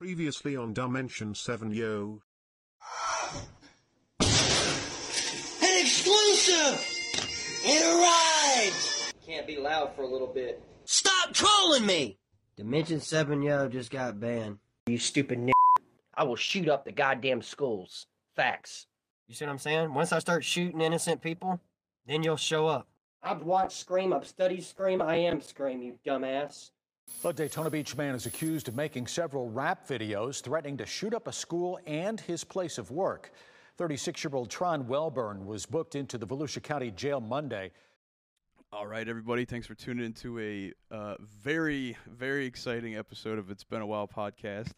Previously on Dimension 7 Yo. An exclusive! It arrived! Can't be loud for a little bit. Stop trolling me! Dimension 7 Yo just got banned. You stupid n. I will shoot up the goddamn schools. Facts. You see what I'm saying? Once I start shooting innocent people, then you'll show up. I've watched Scream, I've studied Scream, I am Scream, you dumbass. A Daytona Beach man is accused of making several rap videos threatening to shoot up a school and his place of work. 36 year old Tron Wellborn was booked into the Volusia County Jail Monday. All right, everybody. Thanks for tuning into a uh, very, very exciting episode of It's Been a While podcast.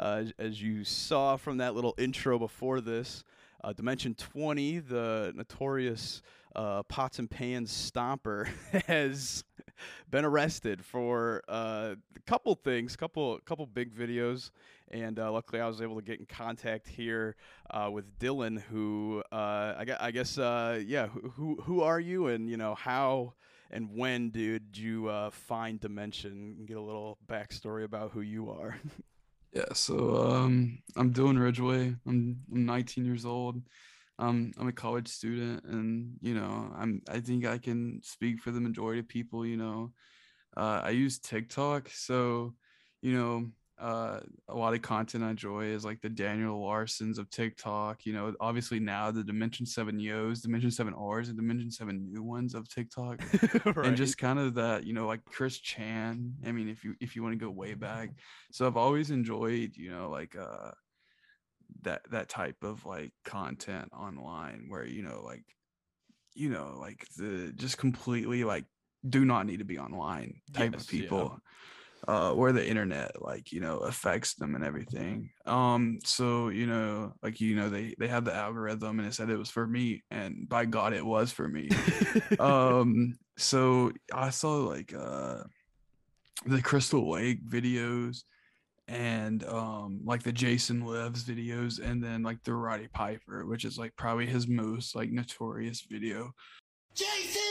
Uh, as, you saw from that little intro before this, uh, Dimension 20, the notorious uh, pots and pans stomper, has been arrested for uh, a couple things, couple couple big videos, and uh, luckily I was able to get in contact here uh, with Dylan, who uh, I, I guess uh, yeah, who, who are you, and you know how and when, did you uh, find Dimension? And Get a little backstory about who you are. Yeah, so um, I'm Dylan Ridgeway. I'm I'm 19 years old. Um, I'm a college student, and you know, I'm I think I can speak for the majority of people. You know, uh, I use TikTok, so you know, uh, a lot of content I enjoy is like the Daniel Larsons of TikTok. You know, obviously now the Dimension Seven Yos, Dimension Seven Rs, and Dimension Seven new ones of TikTok right. and just kind of that you know like chris chan i mean if you if you want to go way back so i've always enjoyed you know like uh that that type of like content online where you know like you know like the just completely like do not need to be online type Yes, of yeah. people uh where the internet like you know affects them and everything um so you know like you know they they had the algorithm and it said it was for me and by god it was for me um so i saw like uh the crystal lake videos and um like the jason lives videos and then like the roddy piper which is like probably his most like notorious video. Jason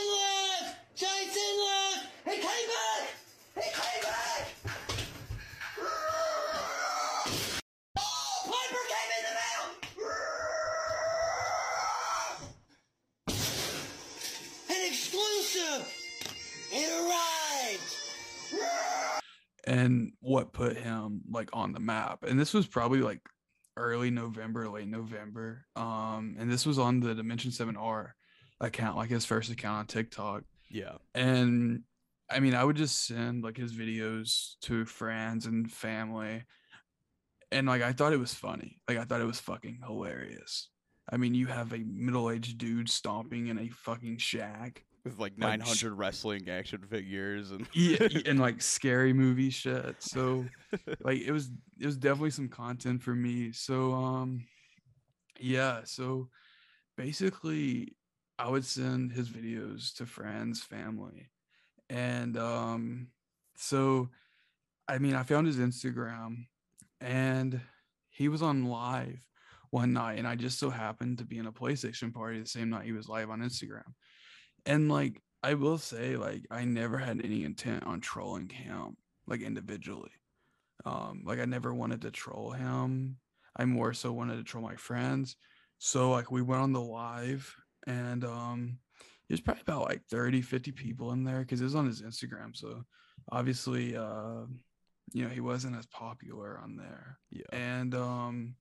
and what put him like on the map and this was probably like early november late november um and this was on the dimension 7r account like his first account on tiktok yeah. and i mean i would just send like his videos to friends and family and like i thought it was funny like i thought it was fucking hilarious i mean you have a middle-aged dude stomping in a fucking shack With like Like, 900 wrestling action figures and yeah, and like scary movie shit. So like it was it was definitely some content for me. So um yeah so basically i would send his videos to friends family and um so i mean i found his instagram and he was on live one night and i just so happened to be in a playstation party the same night he was live on instagram and like i will say like i never had any intent on trolling him like individually. Um like i never wanted to troll him. I more so wanted to troll my friends. So like we went on the live and um there's probably about like 30 50 people in there because it was on his instagram. So obviously uh you know he wasn't as popular on there. Yeah. and um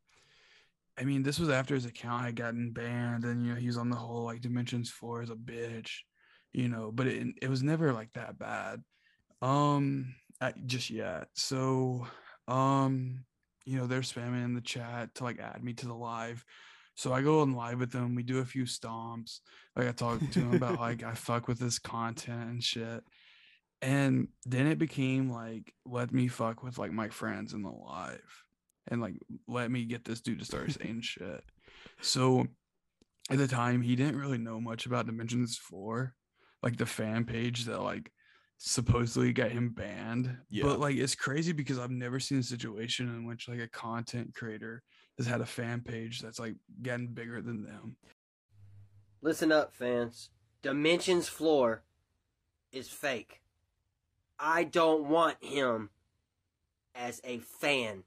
I mean, this was after his account had gotten banned, and you know he was on the whole like Dimensions Four as a bitch, you know. But it it was never like that bad, um, just yet. So, um, you know they're spamming in the chat to like add me to the live, so I go on live with them. We do a few stomps. Like I talk to them about like I fuck with this content and shit. And then it became like let me fuck with like my friends in the live and like let me get this dude to start saying shit. So at the time he didn't really know much about Dimensions 4, like the fan page that like supposedly got him banned. Yeah. But like it's crazy because I've never seen a situation in which like a content creator has had a fan page that's like getting bigger than them. Listen up, fans. Dimensions Floor is fake. I don't want him as a fan.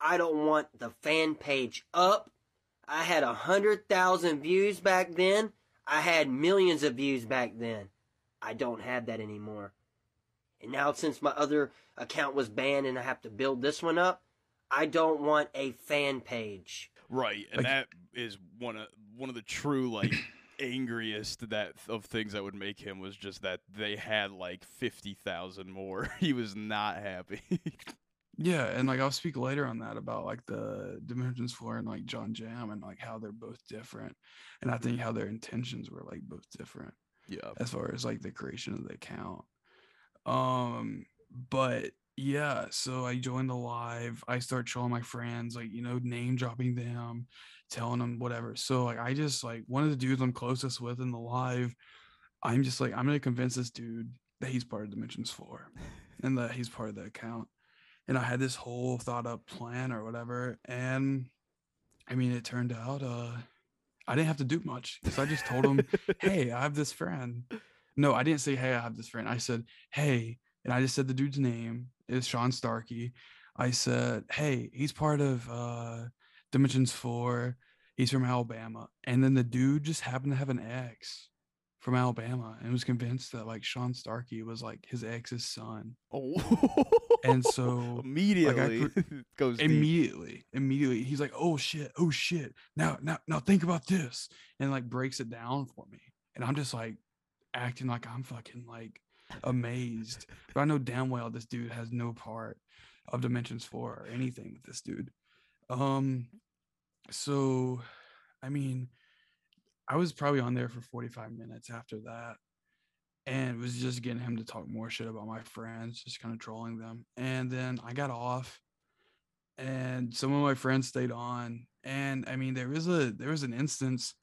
I don't want the fan page up. I had a hundred thousand views back then. I had millions of views back then. I don't have that anymore. And now since my other account was banned and I have to build this one up, I don't want a fan page. Right, and Like- that is one of one of the true like angriest that of things that would make him was just that they had like fifty thousand more. he was not happy. Yeah, and like I'll speak later on that about like the Dimensions Four and like John Jam and like how they're both different, and I think how their intentions were like both different yeah, as far as like the creation of the account. Um, but yeah, so I joined the live. I start showing my friends, like you know, name dropping them, telling them whatever. So like I just like one of the dudes I'm closest with in the live. I'm just like I'm gonna convince this dude that he's part of Dimensions Four, and that he's part of the account. And I had this whole thought up plan or whatever, and I mean, it turned out uh I didn't have to do much because I just told him, "Hey, I have this friend." No, I didn't say, "Hey, I have this friend." I said, "Hey," and I just said the dude's name is Sean Starkey. I said, "Hey, he's part of uh Dimensions Four. He's from Alabama." And then the dude just happened to have an ex from Alabama and was convinced that like Sean Starkey was like his ex's son. oh, And so immediately goes deep. immediately immediately he's like oh shit oh shit now now now think about this and like breaks it down for me and i'm just like acting like i'm fucking like amazed but i know damn well this dude has no part of dimensions 4 or anything with this dude um so i mean i was probably on there for 45 minutes after that and was just getting him to talk more shit about my friends, just kind of trolling them. And then I got off, and some of my friends stayed on. And I mean, there was a there was an instance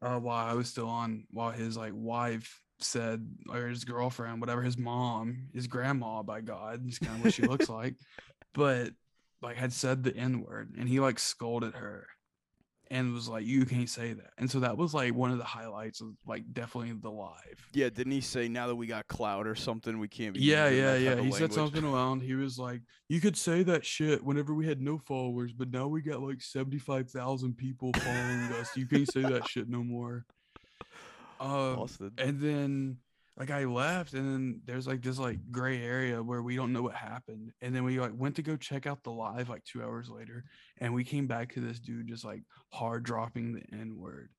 uh, while I was still on, while his like wife said, or his girlfriend, whatever, his mom, his grandma, by God, is kind of what she looks like, but like had said the N word, and he like scolded her. And was like, you can't say that. And so that was like one of the highlights of like definitely the live. Yeah, didn't he say now that we got clout or something, we can't be Yeah, yeah, yeah. He said something around. He was like, "You could say that shit whenever we had no followers, but now we got like seventy-five thousand people following us. You can't say that shit no more." Um, and then like I left, and then there's like this like gray area where we don't know what happened. And then we like went to go check out the live like two hours later, and we came back to this dude just like hard dropping the N word,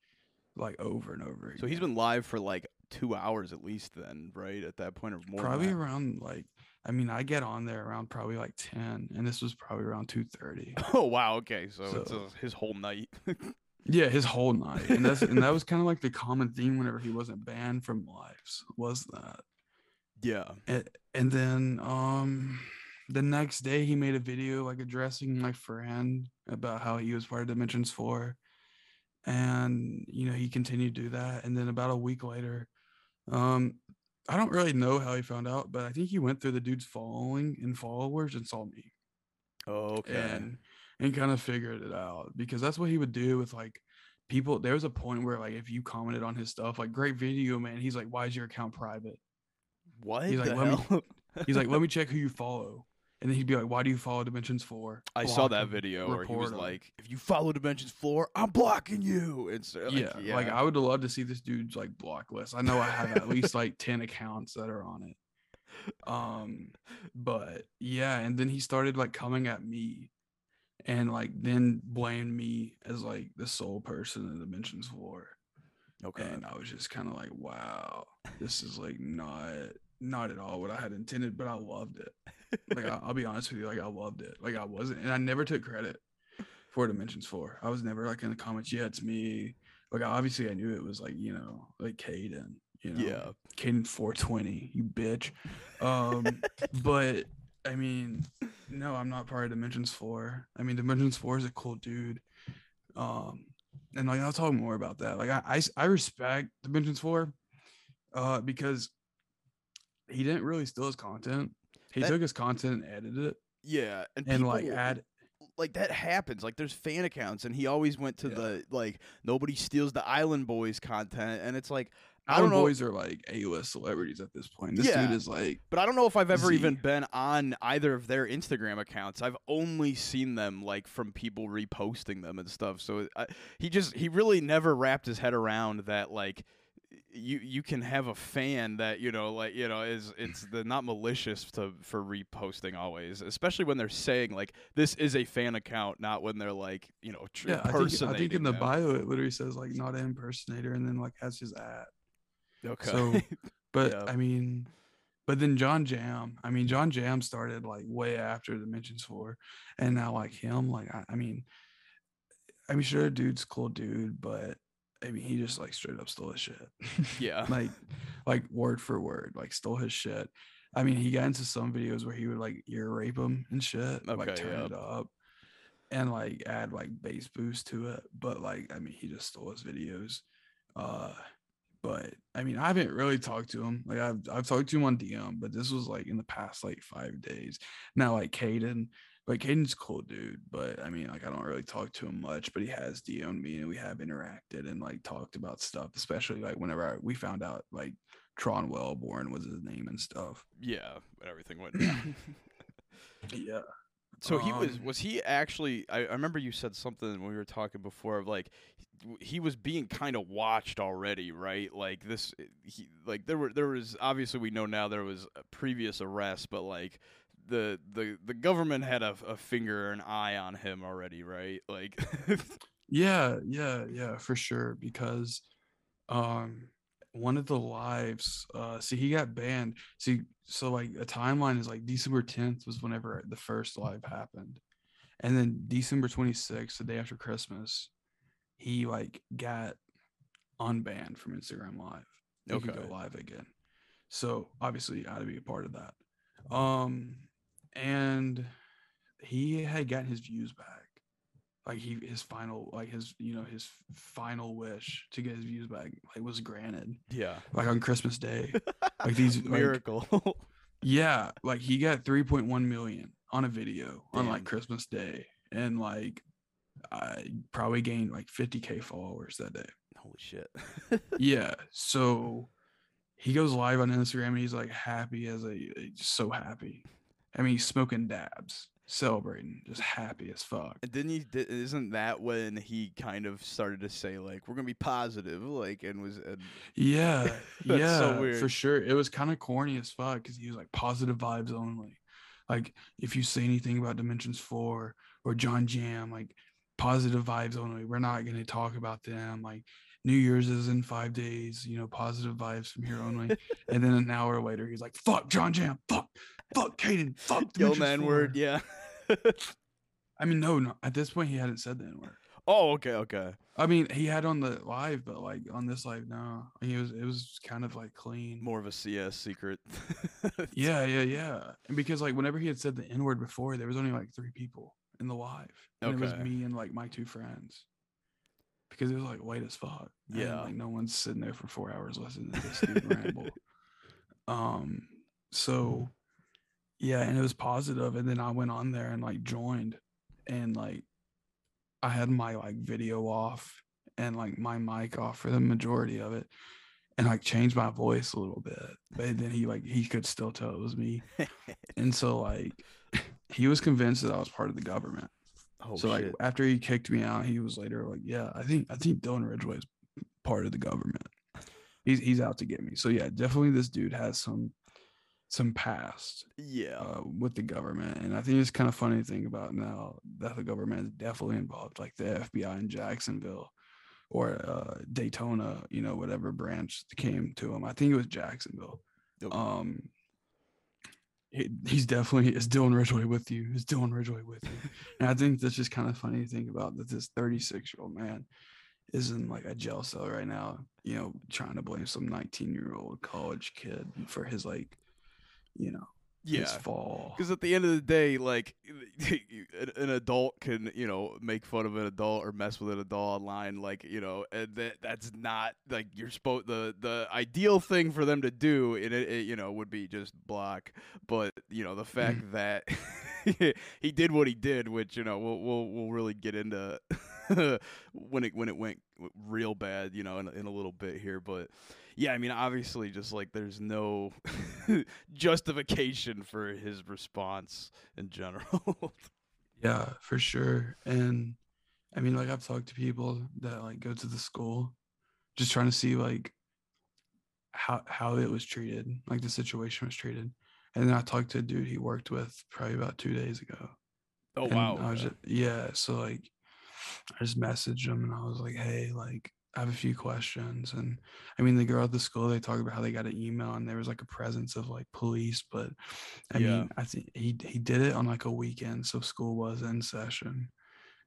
like over and over. Again. So he's been live for like two hours at least, then, right? At that point, or more. probably around like I mean I get on there around probably like 10 and this was probably around 2:30. Oh wow, okay, so, it's So- uh his whole night. yeah, his whole night. And that's and that was kind of like the common theme whenever he wasn't banned from lives was that. yeah. And, and then um the next day he made a video like addressing my friend about how he was part of Dimensions 4 and you know he continued to do that and then about a week later um I don't really know how he found out, but I think he went through the dude's following and followers and saw me. Oh, okay. and and kind of figured it out because that's what he would do with like people there was a point where like if you commented on his stuff like great video man. He's like why is your account private? What he's like, "Let me- he's like let me check who you follow. And then he'd be like why do you follow dimensions 4 I saw that video where he was him." like, "If you follow Dimensions Four, I'm blocking you." And so, like, yeah, like i would love to see this dude's like block list. I know i have at least like 10 accounts that are on it. Um but yeah and then he started like coming at me and like then blamed me as like the sole person in the dimensions 4 okay. and I was just kind of like, wow, this is like not not at all what I had intended, but I loved it. Like I, I'll be honest with you, like I loved it. Like I wasn't, and I never took credit for Dimensions Four. I was never like in the comments, yeah, it's me. Like obviously I knew it was like you know like Caden, you know, Yeah. Caden 420, you bitch. Um, but I mean, no, I'm not part of Dimensions Four. I mean, Dimensions Four is a cool dude. Um, and like I'll talk more about that. Like I, I respect Dimensions Four, uh, because he didn't really steal his content. He That- took his content and edited it, yeah, and, and like add like that happens. Like there's fan accounts, and he always went to Yeah. the like nobody steals the Island Boys content, and it's like I don't Our know. boys are like A-list celebrities at this point. This Yeah. dude is like, But I don't know if I've ever Z. even been on either of their Instagram accounts. I've only seen them like from people reposting them and stuff. So I, he just he really never wrapped his head around that like you you can have a fan that you know like you know is it's the not malicious to for reposting always, especially when they're saying like this is a fan account, not when they're like you know tr- yeah, I think, I think impersonating in the them. bio it literally says like not an impersonator and then like has his ad. Okay. So, but Yeah. I mean, but then John Jam, I mean, John Jam started like way after Dimensions 4. And now, like him, like, I, I mean, I mean, sure, dude's cool dude, but I mean, he just like straight up stole his shit. Yeah. like, like word for word, like stole his shit. I mean, he got into some videos where he would like ear rape him and shit, okay, like turn yeah. it up and like add like bass boost to it. But like, I mean, he just stole his videos. Uh, but I mean, I haven't really talked to him. Like I've I've talked to him on DM, but this was like in the past like five days. Now like Caden, like Caden's cool dude, but I mean, like I don't really talk to him much, but he has DM'd me and we have interacted and like talked about stuff, especially like whenever I, we found out like Tron Wellborn was his name and stuff. yeah, when everything went down. Yeah. So he was Um, was he actually? I, I remember you said something when we were talking before of like he- he was being kind of watched already, right? Like this, he like there were there was obviously we know now there was a previous arrest, but like the the the government had a, a finger and eye on him already, right? Like Yeah, yeah, yeah, for sure. Because um one of the lives, uh see he got banned. See, so like a timeline is like December 10th was whenever the first live happened. And then December 26th, the day after Christmas, he like got unbanned from Instagram Live. He could Okay. go live again. So obviously I had to be a part of that. Um and he had gotten his views back like he his final like his you know his final wish to get his views back like was granted. Yeah, like on christmas day. Like these like, miracle. yeah like he got 3.1 million on a video on like christmas day and like i probably gained like 50k followers that day. Holy shit! yeah so he goes live on instagram and he's like happy as a just so happy. I mean he's smoking dabs celebrating just happy as fuck And didn't he? Isn't that when he kind of started to say like we're gonna be positive, like and was and Yeah, yeah, so for sure. It was kind of corny as fuck because he was like positive vibes only. Like if you say anything about Dimensions Four or John Jam, like positive vibes only. We're not gonna talk about them. Like New Year's is in five days. You know, positive vibes from here only. and then an hour later, he's like, "Fuck John Jam, fuck, fuck Caden, fuck." yo man 4." word, yeah. I mean, no, no. At this point, he hadn't said the N word. oh, okay, okay. I mean, he had on the live, but like on this live, no. He was. It was kind of like clean. More of a CS secret. Yeah, yeah, yeah. And because like whenever he had said the N word before, there was only like three people in the live. And it was me and like my two friends. Because it was like white as fuck. and, Yeah. like no one's sitting there for four hours listening to this dude ramble. Um so yeah, and it was positive, And then I went on there and like joined and like I had my like video off and like my mic off for the majority of it and like changed my voice a little bit. But then he like he could still tell it was me. and so like he was convinced that I was part of the government. oh so like after he kicked me out, he was later like, Yeah, I think I think Dylan Ridgeway is part of the government. He's he's out to get me. So yeah, definitely this dude has some some past yeah. uh, with the government. And I think it's kind of funny to think about now that the government is definitely involved, like the FBI in Jacksonville or uh, Daytona, you know, whatever branch came to him. I think it was Jacksonville. Okay. Um, he, he's definitely is Dylan Ridgeway with you. Is Dylan Ridgeway with you? and I think that's just kind of funny to think about that this 36 year old man is in like a jail cell right now, you know, trying to blame some 19 year old college kid for his like, you know, his yeah. fall. Because at the end of the day, like an- an adult can, you know, make fun of an adult or mess with an adult online, like you know, and that that's not like you're supposed the the ideal thing for them to do. and it, it, you know would be just block, but you know the fact mm. that he did what he did, which you know we'll we'll we'll really get into when it when it went real bad, you know, in, in a little bit here. But yeah, I mean, obviously, just like there's no justification for his response in general. Yeah, for sure. And I mean, like I've talked to people that like go to the school, just trying to see like how how it was treated, like the situation was treated. And then I talked to a dude he worked with probably about two days ago. oh And wow. Just, yeah, so like I just messaged him and I was like, hey, like I have a few questions. And I mean, the girl at the school, they talked about how they got an email and there was like a presence of like police, but I Yeah. mean, I think he he did it on like a weekend, so school was in session.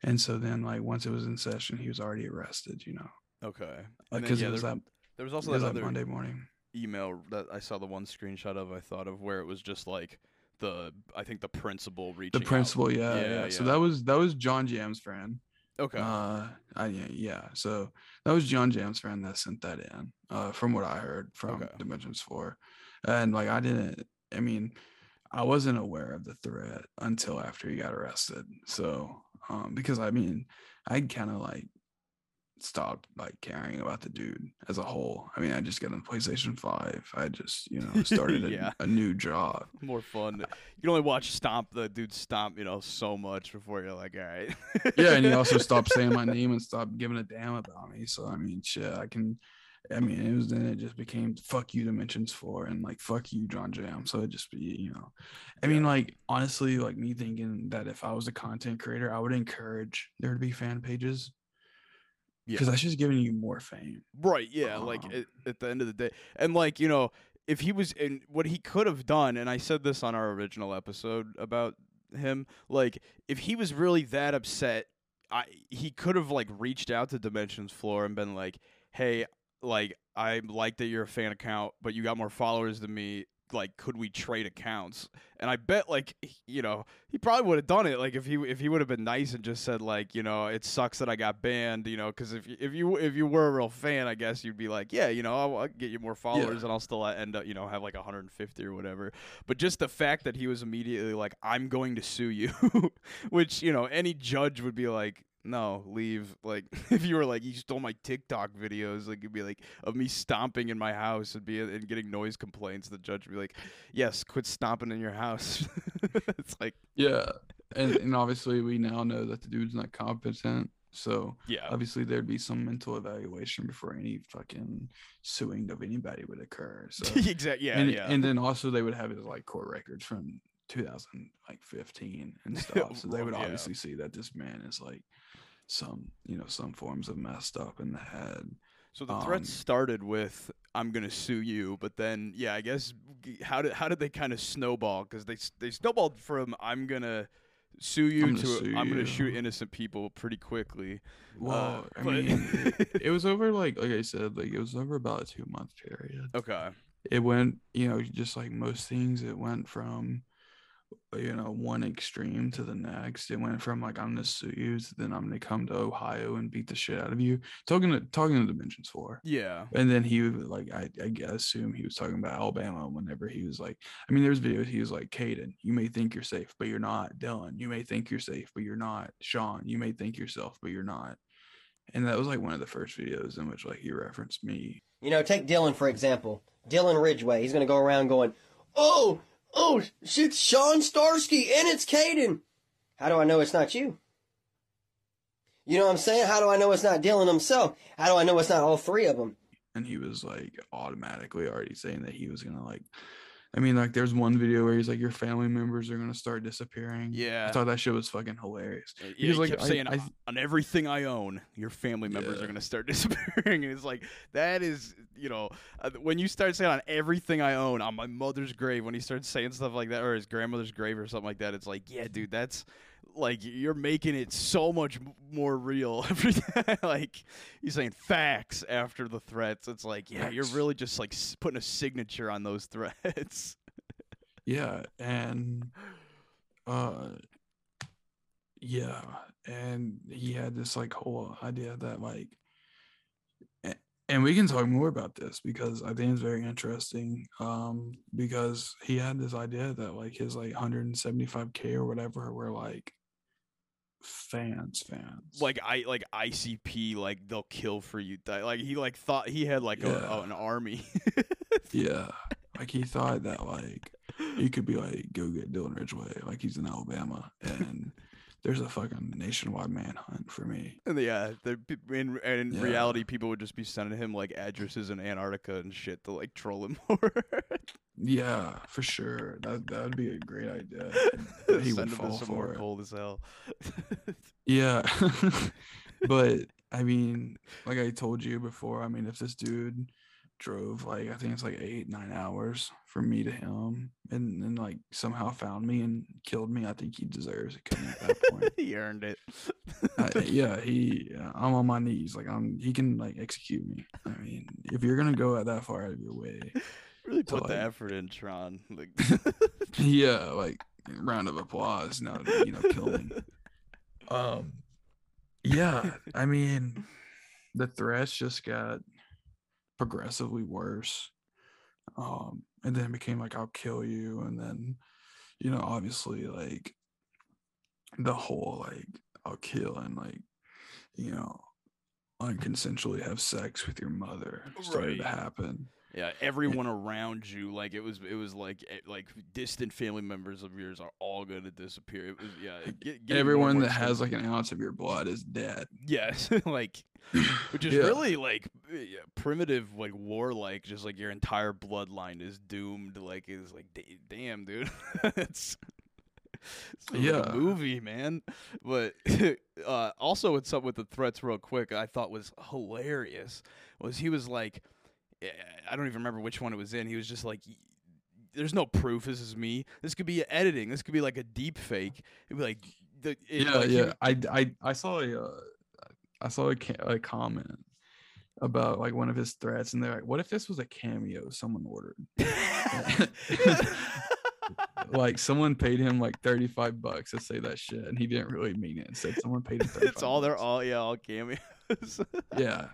And so then like once it was in session, he was already arrested, you know. okay. Like because yeah, it was there, that there was also was that Monday morning. email that I saw the one screenshot of. I thought of where it was just like the I think the principal reaching The principal, yeah, Yeah, yeah. So that was that was John Jam's friend. Okay. Uh, I, yeah, yeah. So that was John Jam's friend that sent that in. Uh, from what I heard from Okay. Dimensions Four, and like I didn't. I mean, I wasn't aware of the threat until after he got arrested. So, um, because I mean, I kind of like stopped like caring about the dude as a whole. I mean, I just got on PlayStation Five. I just you know started a, Yeah. a new job. More fun. You can only watch Stomp the dude Stomp, you know, so much before you're like, all right. yeah, and he also stopped saying my name and stopped giving a damn about me. So I mean, shit, I can. I mean, it was then it just became fuck you Dimensions Four and like fuck you John Jam. So it just be you know, I mean, like honestly, like me thinking that if I was a content creator, I would encourage there to be fan pages Yeah. because that's just giving you more fame. Right, yeah, like Um, at, at the end of the day. And like, you know, if he was in what he could have done, and I said this on our original episode about him, like if he was really that upset, I he could have like reached out to Dimensions Floor and been like, "Hey, like I like that you're a fan account, but you got more followers than me. Like, could we trade accounts?" And I bet, like, you know, he probably would have done it. Like, if he if he would have been nice and just said, like, you know, it sucks that I got banned, you know, because if you, if you if you were a real fan, I guess you'd be like, yeah, you know, I'll, I'll get you more followers, and I'll still uh, end up, you know, have like 150 or whatever. But just the fact that he was immediately like, I'm going to sue you, which you know, any judge would be like. No, leave. Like, if you were like, you stole my TikTok videos, like, it'd be like of me stomping in my house and be uh, and getting noise complaints. The judge would be like, yes, quit stomping in your house. it's like, Yeah, and and obviously we now know that the dude's not competent. So yeah, obviously there'd be some mental evaluation before any fucking suing of anybody would occur. So exactly. Yeah, and, yeah. and then also they would have his like court records from 2015 and stuff. So they would Yeah. obviously see that this man is like some, you know, some forms of messed up in the head. So the threat Um, started with "I'm gonna sue you," but then yeah, I guess how did how did they kind of snowball? Because they they snowballed from "I'm gonna sue you" I'm sue "I'm gonna shoot innocent people" pretty quickly. Well, I but- mean, it, it was over like like I said, like it was over about a two month period. Okay. It went, you know, just like most things, it went from you know one extreme to the next. It went from like I'm gonna sue you to then I'm gonna come to Ohio and beat the shit out of you. Talking to talking to Dimensions Four. Yeah. And then he would like I I assume he was talking about Alabama whenever he was like I mean there's videos he was like Caden, you may think you're safe, but you're not. Dylan, you may think you're safe, but you're not. Sean, you may think yourself, but you're not. And that was like one of the first videos in which like he referenced me. You know, take Dylan for example. Dylan Ridgeway. He's gonna go around going, "Oh, oh, it's Sean Starsky and it's Caden." How do I know it's not you? You know what I'm saying? How do I know it's not Dylan himself? How do I know it's not all three of them? And he was like automatically already saying that he was gonna like I mean like there's one video where he's like your family members are gonna start disappearing. Yeah. I thought that shit was fucking hilarious. Uh, Yeah, he like, kept I- saying I- on everything I own, your family members Yeah. are gonna start disappearing, and it's like that is, you know, uh, when you start saying on everything I own, on my mother's grave, when he starts saying stuff like that, or his grandmother's grave, or something like that, it's like, yeah, dude, that's like you're making it so much more real every time. like he's saying facts after the threats. It's like, yeah, you're really just like putting a signature on those threats. Yeah, and uh yeah, and he had this like whole idea that like and we can talk more about this because I think it's very interesting. Um, because he had this idea that like his like 175k or whatever were like fans, fans. like I like ICP like they'll kill for you. Like he like thought he had like a, Yeah. an army. yeah, like he thought that like he could be like go get Dylan Ridgeway, like he's in Alabama, and there's a fucking nationwide manhunt for me. And yeah, uh, they're pe- in in Yeah. reality, people would just be sending him like addresses in Antarctica and shit to like troll him more. Yeah, for sure. That that would be a great idea. He Send would him fall for it. cold as hell. Yeah, but I mean, like I told you before, I mean, if this dude drove like I think it's like eight nine hours from me to him, and and like somehow found me and killed me, I think he deserves it. At that point, he earned it. I, yeah, he. yeah, I'm on my knees, like I'm. He can like execute me. I mean, if you're gonna go that far out of your way, really to, put the like- effort in, Tron. Like, yeah, like round of applause. No, you know, kill me. Um, yeah, I mean, the threats just got progressively worse. Um, and then it became like, I'll kill you. And then, you know, obviously, like the whole like, I'll kill and like, you know, unconsensually have sex with your mother started to happen. Yeah, everyone around you, like it was, it was like, eh, like distant family members of yours are all gonna disappear. It was, yeah. get- and Everyone that has like an ounce of your blood is dead. Yes, like which is Yeah. really like yeah, primitive, like warlike. Just like your entire bloodline is doomed. Like is like, da- damn, dude, it's, it's like Yeah. a movie, man. But uh, also, what's up with the threats, real quick? I thought was hilarious. Was he was like, eh, I don't even remember which one it was in. He was just like. There's no proof. This is me. This could be editing. This could be like a deep fake. It'd be like, the, it, yeah, like, yeah. I, I I saw a uh, I saw a, a comment about like one of his threats, and they're like, "What if this was a cameo someone ordered? like someone paid him like thirty five bucks to say that shit, and he didn't really mean it. And said someone paid him. 35 it's all they're all yeah all cameos Yeah,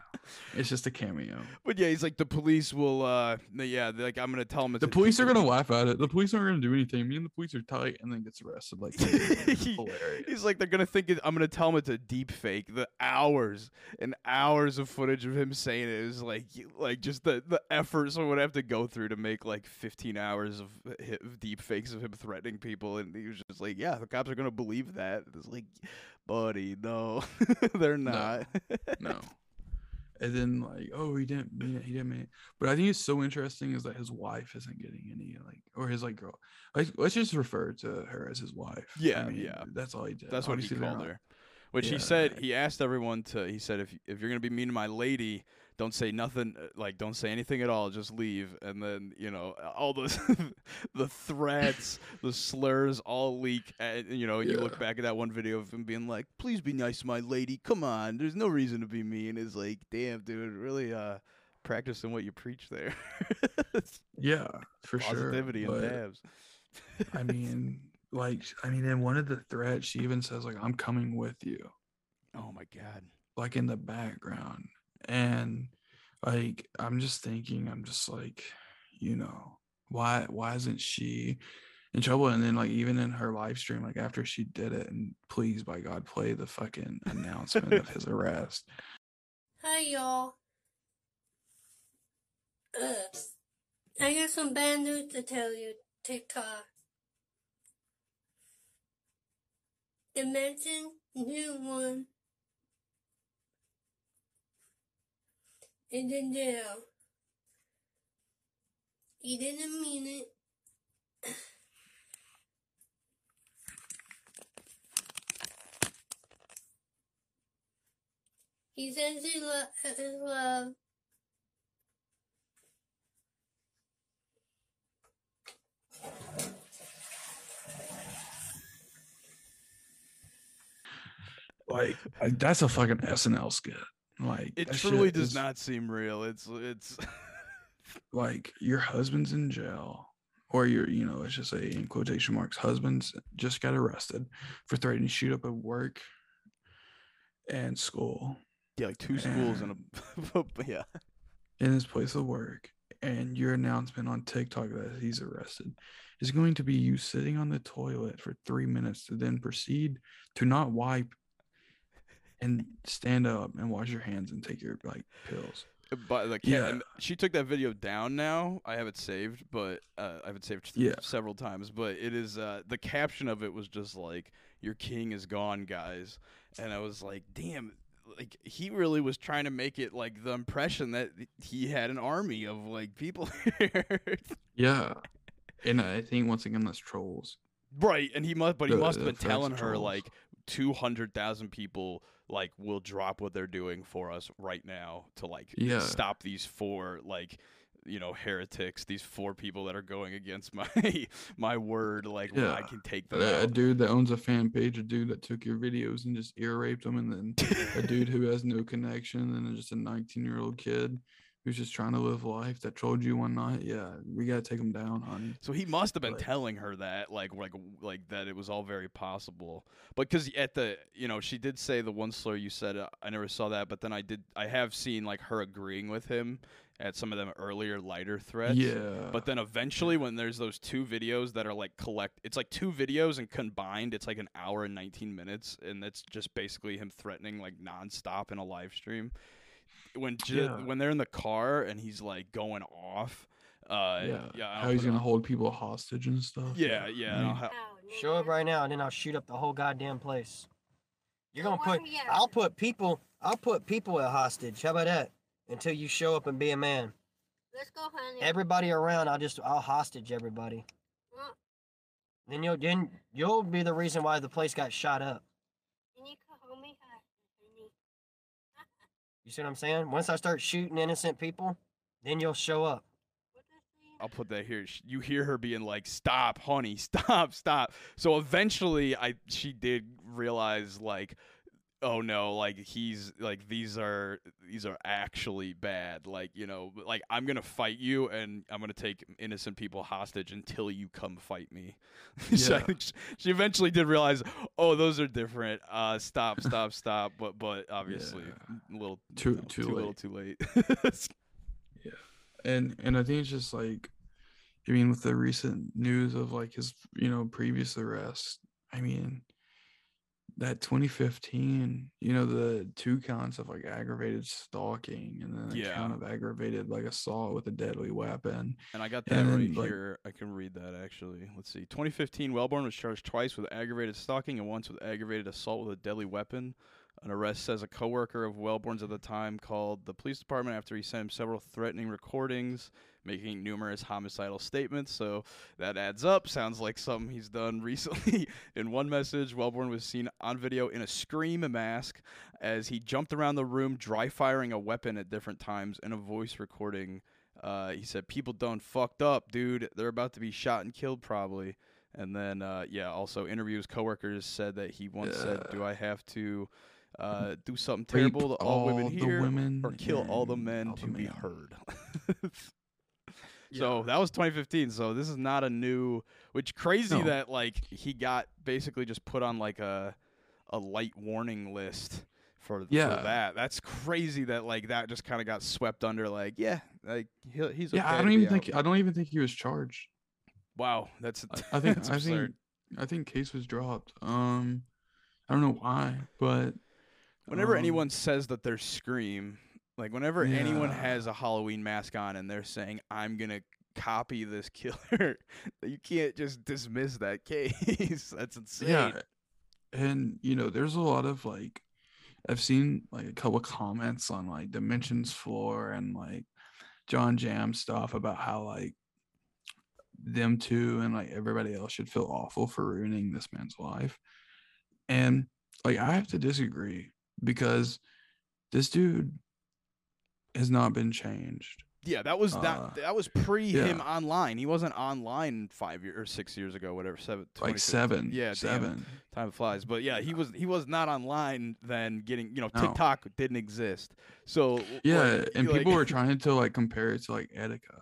it's just a cameo. but yeah he's like the police will uh yeah like i'm gonna tell them The police are gonna laugh at it. The police aren't gonna do anything. Me and the police are tight, and then gets arrested. Like hilarious. he's like they're gonna think it, i'm gonna tell them it's a deep fake the hours and hours of footage of him saying it is like like just the the effort someone would have to go through to make like 15 hours of of deep fakes of him threatening people and he was just like yeah the cops are gonna believe that it's like buddy no they're not no. And then like, oh, he didn't mean it. He didn't mean it. But I think it's so interesting is that his wife isn't getting any like, or his like girl. Like, let's just refer to her as his wife. I Yeah, mean, yeah. That's all he did. That's what he Obviously, called not- her. Which he Yeah. said he asked everyone to. He said if if you're gonna be mean to my lady, don't say nothing. uh, Like don't say anything at all. Just leave. And then you know all those the threats, the slurs all leak. And you know you look back at that one video of him being like, "Please be nice my lady. Come on. There's no reason to be mean." It's like, damn, dude, really uh practicing what you preach there. Yeah, for Positivity sure. and but, dabs. I mean, like, I mean, in one of the threats, she even says like, "I'm coming with you," oh my god. like in the background, and like, I'm just thinking, I'm just like, you know, why, why isn't she? in trouble. And then like even in her live stream, like after she did it, and please by God, play the fucking announcement of his arrest. Hi, y'all. Uh, I got some bad news to tell you, TikTok. Dimension New One in jail. He didn't mean it. He says he lo- his love. Like I- that's a fucking SNL skit. Like It truly does is- not seem real. It's it's like your husband's in jail or your you know let's just say in quotation marks husband's just got arrested for threatening to shoot up at work and school yeah, like two schools and a yeah. in his place of work and your announcement on tiktok that he's arrested is going to be you sitting on the toilet for three minutes to then proceed to not wipe and stand up and wash your hands and take your like pills. But the Yeah. yeah. she took that video down now. I have it saved, but uh, I have it saved Yeah. several times. But it is uh, the caption of it was just like "Your king is gone, guys," and I was like, "Damn." Like he really was trying to make it like the impression that he had an army of like people here, Yeah, and I think once again that's trolls. right? And he must, but he The- must have been telling her trolls. like two hundred thousand people like will drop what they're doing for us right now to like Yeah. stop these four like you know heretics these four people that are going against my my word like well, i can take them A, a dude that owns a fan page, a dude that took your videos and just ear raped them, and then a dude who has no connection, and then just a 19 year old kid who's just trying to live life that trolled you one night. Yeah, we gotta take him down, honey. so he must have been Like- telling her that like like like that it was all very possible but because at the you know she did say the one slur you said uh, i never saw that but then i did i have seen like her agreeing with him at some of them earlier lighter threats Yeah, But then eventually, when there's those two videos that are like collect, it's like two videos and combined, it's like an hour and 19 minutes, and it's just basically him threatening like nonstop in a live stream. When ju- Yeah. when they're in the car and he's like going off, uh, yeah, yeah, how he's gonna on- hold people hostage and stuff. yeah, yeah, and I I'll mean, ha- Show up right now, and then I'll shoot up the whole goddamn place. You're gonna put. I'll put people. I'll put people at hostage. How about that? Until you show up and be a man. Let's go, honey. Everybody around, I'll just I'll hostage everybody. Well, Then you'll then you'll be the reason why the place got shot up. and you can hold me hostage, honey. You see what I'm saying? Once I start shooting innocent people, then you'll show up. I'll put that here. You hear her being like, "Stop, honey, stop, stop." So eventually, I she did realize like, oh no, like he's like these are these are actually bad. Like you know, like I'm gonna fight you and I'm gonna take innocent people hostage until you come fight me. so I Yeah. think sh- she eventually did realize, oh, those are different. Uh, stop, stop, stop. But but obviously, Yeah. a little Too- you know, too too little, late. too late. and and I think it's just like, I mean, with the recent news of like his, you know, previous arrest. I mean, that 2015, you know, the two counts of like aggravated stalking and then a Yeah. count of aggravated like assault with a deadly weapon. And I got that And right like- here. I can read that actually. Let's see. 2015, Wellborn was charged twice with aggravated stalking and once with aggravated assault with a deadly weapon. An arrest says a coworker of Wellborn's at the time called the police department after he sent him several threatening recordings, making numerous homicidal statements. So that adds up. Sounds like something he's done recently. in one message, Wellborn was seen on video in a scream mask as he jumped around the room, dry firing a weapon at different times. In a voice recording, uh, he said, "People done fucked up, dude. They're about to be shot and killed, probably." And then, uh, yeah, also interviews coworkers said that he once said, "Do I have to uh, do something Rape terrible to all, women the here, women or kill all the men all to the be men." heard?" So that was 2015. So this is not a new. Which crazy No. that like he got basically just put on like a a light warning list for, for Yeah. that. That's crazy that like that just kind of got swept under. Like yeah, like he'll, he's Yeah, I don't even out. think I don't even think he was charged. Wow, that's I, I think that's I absurd. think I think case was dropped. Um, I don't know why, but Whenever um, anyone says that they're Scream, like whenever anyone has a Halloween mask on and they're saying, I'm to copy this killer, you can't just dismiss that case. That's insane. Yeah. And you know, there's a lot of like I've seen like a couple comments on like Dimensions Floor and like John Jam stuff about how like them two and like everybody else should feel awful for ruining this man's life. And like I have to disagree because this dude has not been changed. Yeah, that was Uh, that. That was pre him online. He wasn't online five years or six years ago, whatever. Seven, Like seven. Yeah, damn, seven. time flies. But yeah, he was he was not online then. Getting you know No. TikTok didn't exist. So Yeah, like, and like- people were trying to like compare it to like Etika.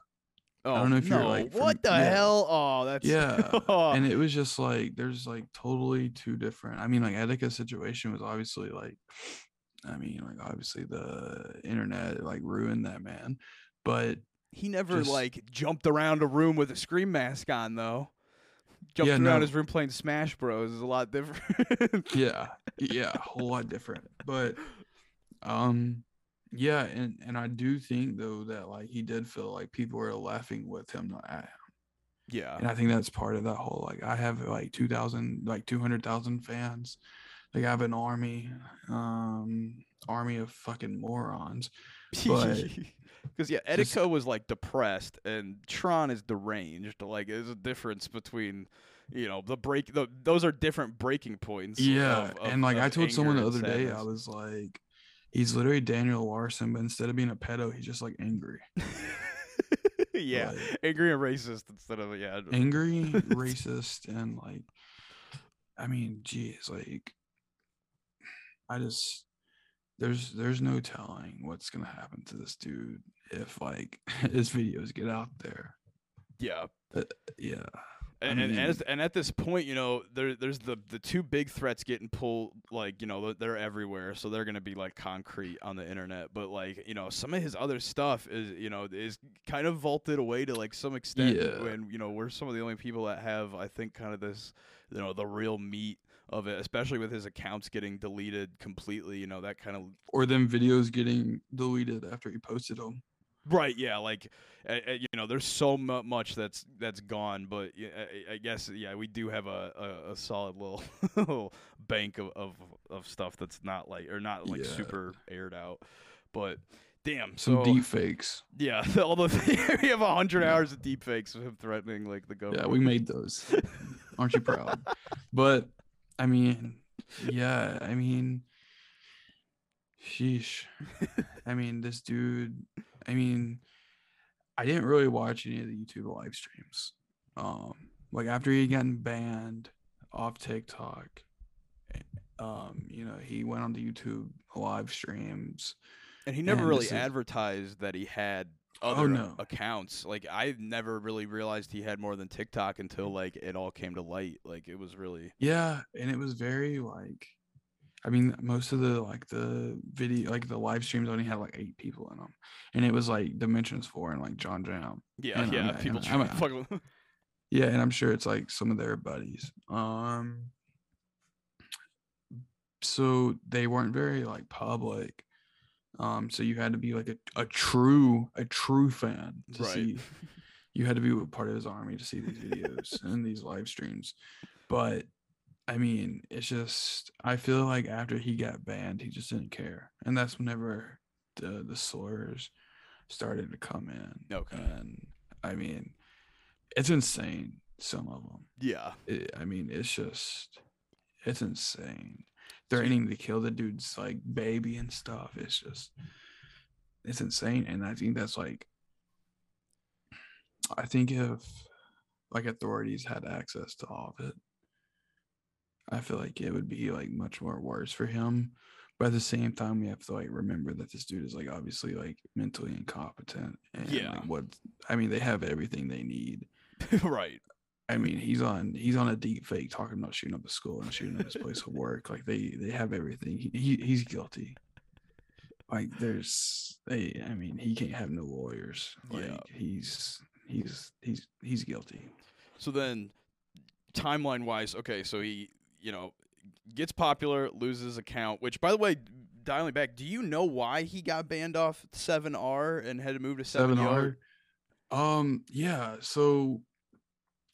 Oh, I don't know if you're, no, like, what the yeah. hell? Oh, that's Yeah, oh. and it was just like there's like totally two different. I mean, like Etika's situation was obviously like, I mean, like obviously the internet like ruined that man, but He never Just- like jumped around a room with a scream mask on though. jumped Yeah, around no. his room playing Smash Bros. is a lot different. yeah yeah a whole lot different but um yeah and and i do think though that like he did feel like people were laughing with him not at him yeah. and i think that's part of that whole like i have like 2000 like 200000 fans like i have an army um army of fucking morons but Because yeah, just- was like depressed, and Tron is deranged. Like, there's a difference between, you know, the break. The, those are different breaking points. yeah of- of- and like i told someone the other and day i was like he's literally daniel larson but instead of being a pedo he's just like angry yeah, like- angry and racist instead of yeah. angry, racist, and like, I mean, geez, like, I just there's there's no telling what's gonna happen to this dude if like his videos get out there. yeah. Uh, yeah, And, and, and, as- and at this point, you know, there there's the the two big threats getting pulled, like you know, they're- everywhere, so they're gonna be like concrete on the internet. But like you know, some of his other stuff is you know is kind of vaulted away to like some extent. Yeah. When you know we're some of the only people that have, I think, kind of this, you know, the real meat of it, especially with his accounts getting deleted completely. You know, that kind of or them videos getting deleted after he posted them. Right. Yeah. Like, uh, you know, there's so much that's that's gone, but I, I guess yeah, we do have a, a, a solid little, little bank of, of of stuff that's not like or not like Yeah. super aired out. But damn, Some so deep fakes. yeah, although we have a hundred hours of deep fakes of him threatening like the government. Yeah, we made those. Aren't you proud? But I mean, yeah, I mean, sheesh. I mean, this dude. I mean, I didn't really watch any of the YouTube live streams. Um, like after he gotten banned off TikTok, um, you know, he went on the YouTube live streams. and he never and really is- advertised that he had Oh, other no. accounts. Like I never really realized he had more than TikTok until like it all came to light. Like it was really Yeah, and it was very like I mean, most of the like the video like the live streams only had like eight people in them. And it was like Dimensions Floor and like John Jam. yeah, And yeah. I'm- people and try I'm- fuck with. Yeah, and I'm sure it's like some of their buddies. Um so they weren't very like public. Um so you had to be like a, a true a true fan to Right. see you had to be a part of his army to see these videos and these live streams. But I mean, it's just I feel like after he got banned, he just didn't care, and that's whenever the the slurs started to come in. Okay. and I mean, it's insane. Some of them. Yeah. It, I mean, it's just it's insane. Threatening to kill the dude's like baby and stuff. It's just it's insane, and I think that's like I think if like authorities had access to all of it, I feel like it would be like much more worse for him. But at the same time, we have to like remember that this dude is like obviously like mentally incompetent. And Yeah. like, what I mean, they have everything they need. right. I mean, he's on he's on a deep fake talking about shooting up a school and shooting up his place of work. Like they they have everything. He, he he's guilty. Like there's they I mean, he can't have no lawyers. Like Yeah. he's he's he's he's guilty. So then, timeline wise, okay, so he, you know, gets popular, loses his account. Which, by the way, dialing back, do you know why he got banned off Seven R and had to move to Seven Seven R? R. Um yeah, so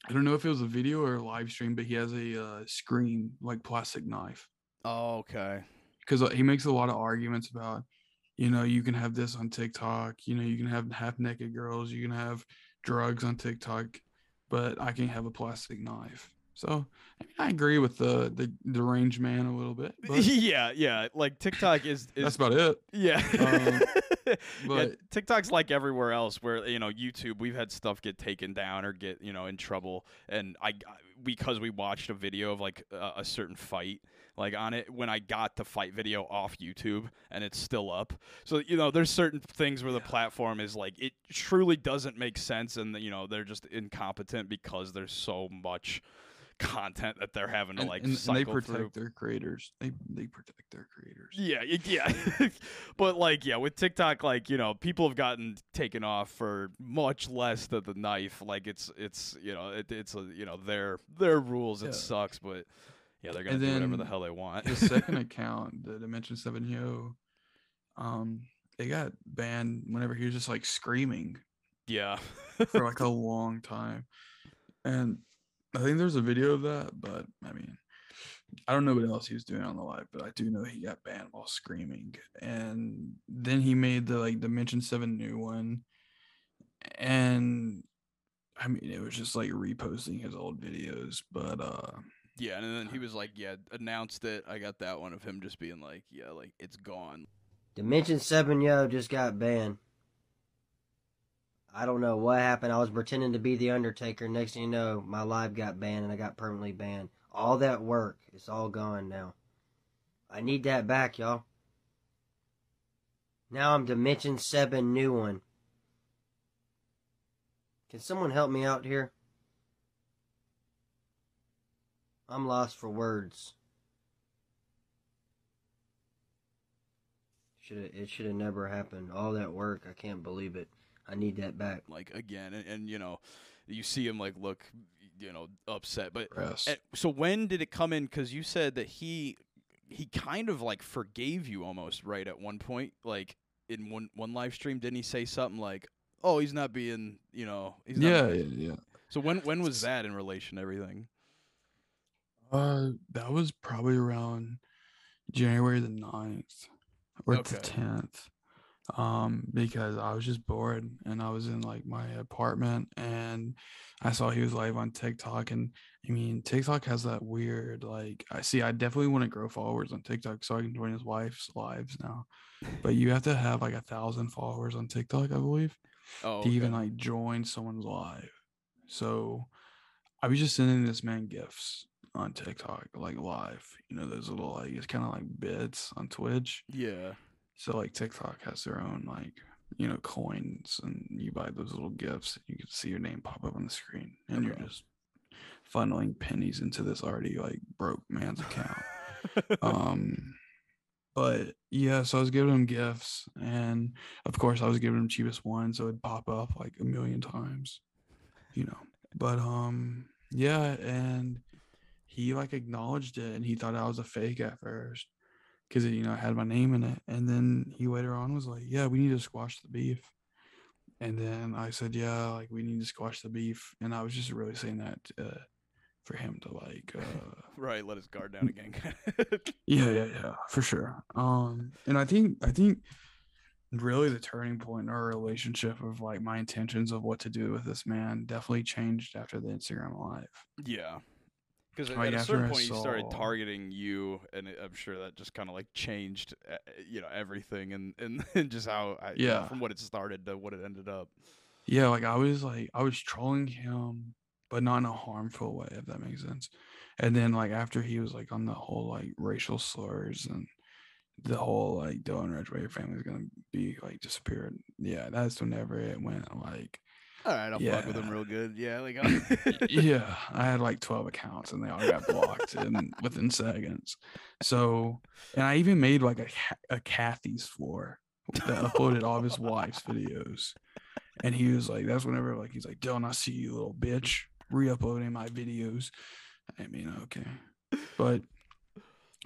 I don't know if it was a video or a live stream, but he has a uh, screen like plastic knife. Oh, okay. because he makes a lot of arguments about, you know, you can have this on TikTok, you know, you can have half naked girls, you can have drugs on TikTok, but I can't have a plastic knife. So I, mean, I agree with the the deranged man a little bit, yeah, yeah. Like TikTok is, is that's about it. Yeah. Um, yeah, but- TikTok's like everywhere else where you know YouTube we've had stuff get taken down or get, you know, in trouble and I because we watched a video of like a, a certain fight like on it when I got the fight video off YouTube and it's still up. So you know, there's certain things where the platform is like it truly doesn't make sense and you know, they're just incompetent because there's so much content that they're having to like and- and they protect through. their creators. They they protect their creators. Yeah, yeah. but like, yeah, with TikTok, like you know, people have gotten taken off for much less than the knife. Like it's it's you know it, it's a, you know their their rules. It Yeah. sucks, but yeah, they're gonna And do whatever the hell they want. the second account, the Dimension Seven Yo, um, they got banned whenever he was just like screaming yeah, for like a long time, and I think there's a video of that, but I mean, I don't know what else he was doing on the live, but I do know he got banned while screaming, and then he made the like Dimension Seven new one, and I mean, it was just like reposting his old videos, but uh. yeah, and then he was like, yeah, announced it. I got that one of him just being like, yeah, like it's gone. Dimension 7 Yo just got banned. I don't know what happened. I was pretending to be the Undertaker. Next thing you know, my live got banned and I got permanently banned. All that work, it's all gone now. I need that back, y'all. Now I'm Dimension 7 new one. Can someone help me out here? I'm lost for words. Should it should have never happened. All that work, I can't believe it. I need that back. Like again, and, and you know, you see him like look, you know, upset. But Press. so when did it come in? Because you said that he he kind of like forgave you almost right at one point, like in one one live stream. Didn't he say something like, "Oh, he's not being, you know, he's not yeah, yeah, yeah. So when when was that in relation to everything? Uh, that was probably around January the 9th or the Okay. 10th. Um, because I was just bored and I was in like my apartment and I saw he was live on TikTok. And I mean, TikTok has that weird, like, I see, I definitely want to grow followers on TikTok so I can join his wife's lives now. But you have to have like a thousand followers on TikTok, I believe Oh, to even like join someone's live. So I was just sending this man gifts on TikTok, like live. You know, those little like it's kind of like bits on Twitch. yeah, So like TikTok has their own like you know coins, and you buy those little gifts. And you can see your name pop up on the screen, and Okay. you're just funneling pennies into this already like broke man's account um but yeah so i was giving him gifts and of course i was giving him cheapest one so it'd pop up like a million times you know but um yeah and he like acknowledged it and he thought i was a fake at first because you know it had my name in it and then he later on was like yeah we need to squash the beef and then i said yeah like we need to squash the beef and i was just really saying that uh, for him to like uh right. Let his guard down again. yeah, yeah, yeah, for sure. Um, and I think I think really the turning point in our relationship of like my intentions of what to do with this man definitely changed after the Instagram live. yeah. Because Like, at a certain point, he started targeting you, and it, I'm sure that just kind of like changed, uh, you know, everything, and and, and just how, I, you know, Yeah. from what it started to what it ended up. Yeah, like I was like I was trolling him, but not in a harmful way, if that makes sense. And then like after he was like on the whole like racial slurs and the whole like Dylan family is gonna be like disappeared. Yeah, that's whenever it went like All right, I'll fuck with him Yeah. real good. Yeah, like yeah, I had like 12 accounts and they all got blocked in within seconds. So, and I even made like a, a Kathy's floor that uploaded all of his wife's videos. And he was like, that's whenever like he's like, Dylan, I see you, little bitch, re-uploading my videos. I mean, okay, but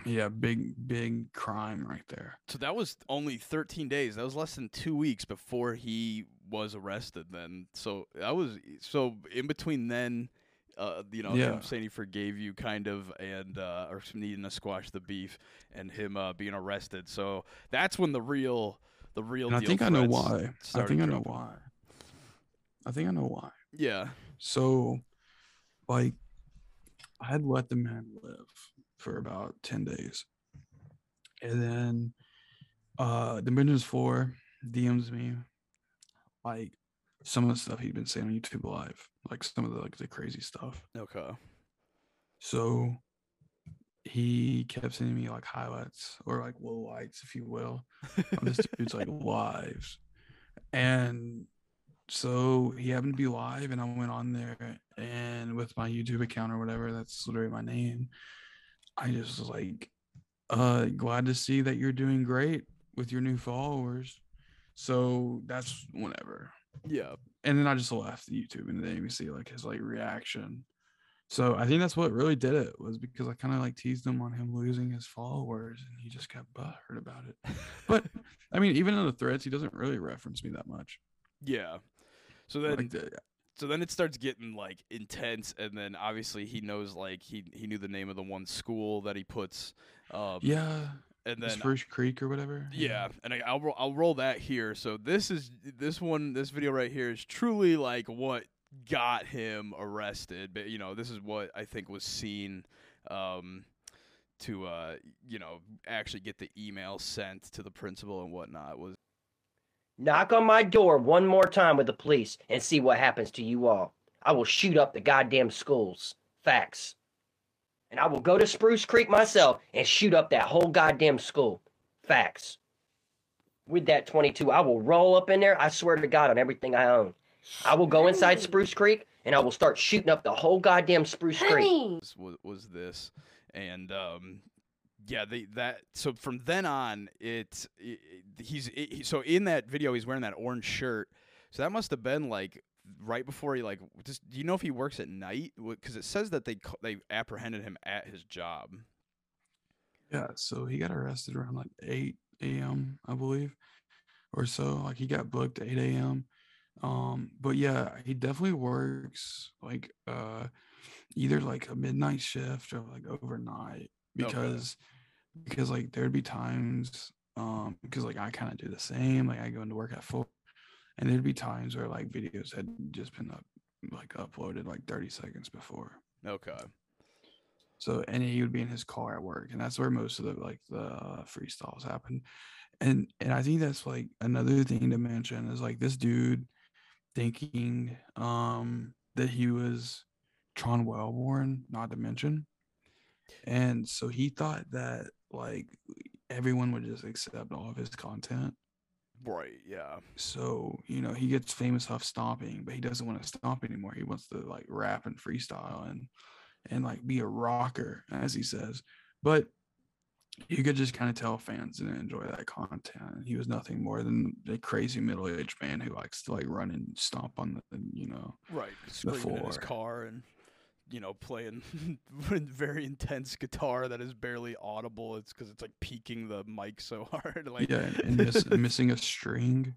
yeah, big big crime right there. So that was only 13 days. That was less than two weeks before he was arrested. Then, so that was so in between then, uh, you know, Yeah. him saying he forgave you, kind of, and uh, or needing to squash the beef, and him uh, being arrested. So that's when the real, the real. And I think I know why. I think I know dropping. why. I think I know why. Yeah. So, like, I had let the man live for about 10 days. And then uh Dimensions Floor DMs me like some of the stuff he'd been saying on YouTube live, like some of the like the crazy stuff. Okay. So he kept sending me like highlights or like low lights, if you will, of this dude's like lives. And so he happened to be live, and I went on there, and with my YouTube account or whatever, that's literally my name. I just was like, uh glad to see that you're doing great with your new followers. So that's whatever. Yeah. And then I just left YouTube and then you see like his like reaction. So I think that's what really did it was because I kind of like teased him on him losing his followers and he just got butthurt about it. But I mean, even in the threads, he doesn't really reference me that much. Yeah. So then Like the, so then it starts getting like intense and then obviously he knows like he he knew the name of the one school that he puts um yeah, and then Spruce Creek or whatever. Yeah, and I, I'll I'll roll that here. So this is this one this video right here is truly like what got him arrested. But you know, this is what I think was seen um, to uh, you know actually get the email sent to the principal and whatnot. Was Knock on my door one more time with the police and see what happens to you all. I will shoot up the goddamn schools. Facts. And I will go to Spruce Creek myself and shoot up that whole goddamn school. Facts. With that 22, I will roll up in there. I swear to God on everything I own. I will go inside Spruce Creek and I will start shooting up the whole goddamn Spruce Creek. Honey. was was this, and um, yeah, they that so from then on it, it he's it, he- so in that video he's wearing that orange shirt, so that must have been like right before he like just do you know if he works at night because it says that they they apprehended him at his job. Yeah, so he got arrested around like 8 a.m., I believe, or so. Like he got booked 8 a.m. Um, but yeah, he definitely works like uh either like a midnight shift or like overnight because because like there'd be times um because like I kind of do the same. Like I go into work at four and there'd be times where like videos had just been up like uploaded like 30 seconds before. Okay. So and he would be in his car at work, and that's where most of the like the uh, freestyles happen. And and I think that's like another thing to mention is like this dude thinking um that he was Tron Wellborn, not to mention. And so he thought that like everyone would just accept all of his content. Right. Yeah. So, you know, he gets famous off stomping, but he doesn't want to stomp anymore. He wants to like rap and freestyle and and like be a rocker, as he says. But you could just kind of tell fans didn't enjoy that content. He was nothing more than a crazy middle-aged man who likes to like run and stomp on the, you know. Right. Screaming in his car and you know playing very intense guitar that is barely audible. It's because it's like peaking the mic so hard. Like Yeah, and miss, missing a string.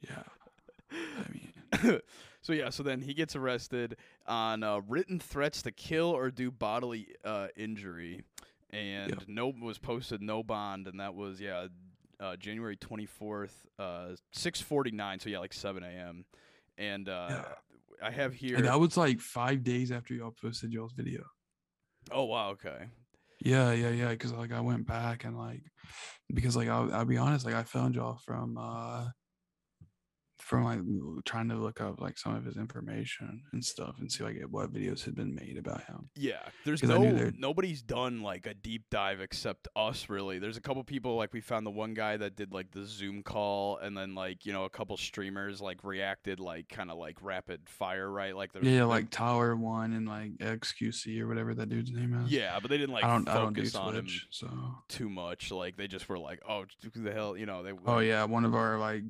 Yeah. I mean, so yeah, so then he gets arrested on uh, written threats to kill or do bodily uh, injury, and Yep. no was posted no bond, and that was yeah, uh, January twenty fourth, uh, six forty nine. So yeah, like seven a.m. And uh, Yeah. I have here. and that was like five days after y'all posted y'all's video. oh wow, okay. Yeah, yeah, yeah. Because like I went back and like because like I'll, I'll be honest, like I found y'all from uh from like trying to look up like some of his information and stuff and see like what videos had been made about him. Yeah, there's no nobody's done like a deep dive except us really. There's a couple people like we found the one guy that did like the Zoom call and then like, you know, a couple streamers like reacted like kind of like rapid fire, right? Like there's Yeah, there- like Tyler1 and like XQC or whatever that dude's name is. Yeah, but they didn't like I don't I don't do focus on him so too much. Like they just were like, "Oh, who the hell, you know, they Oh yeah, one of our like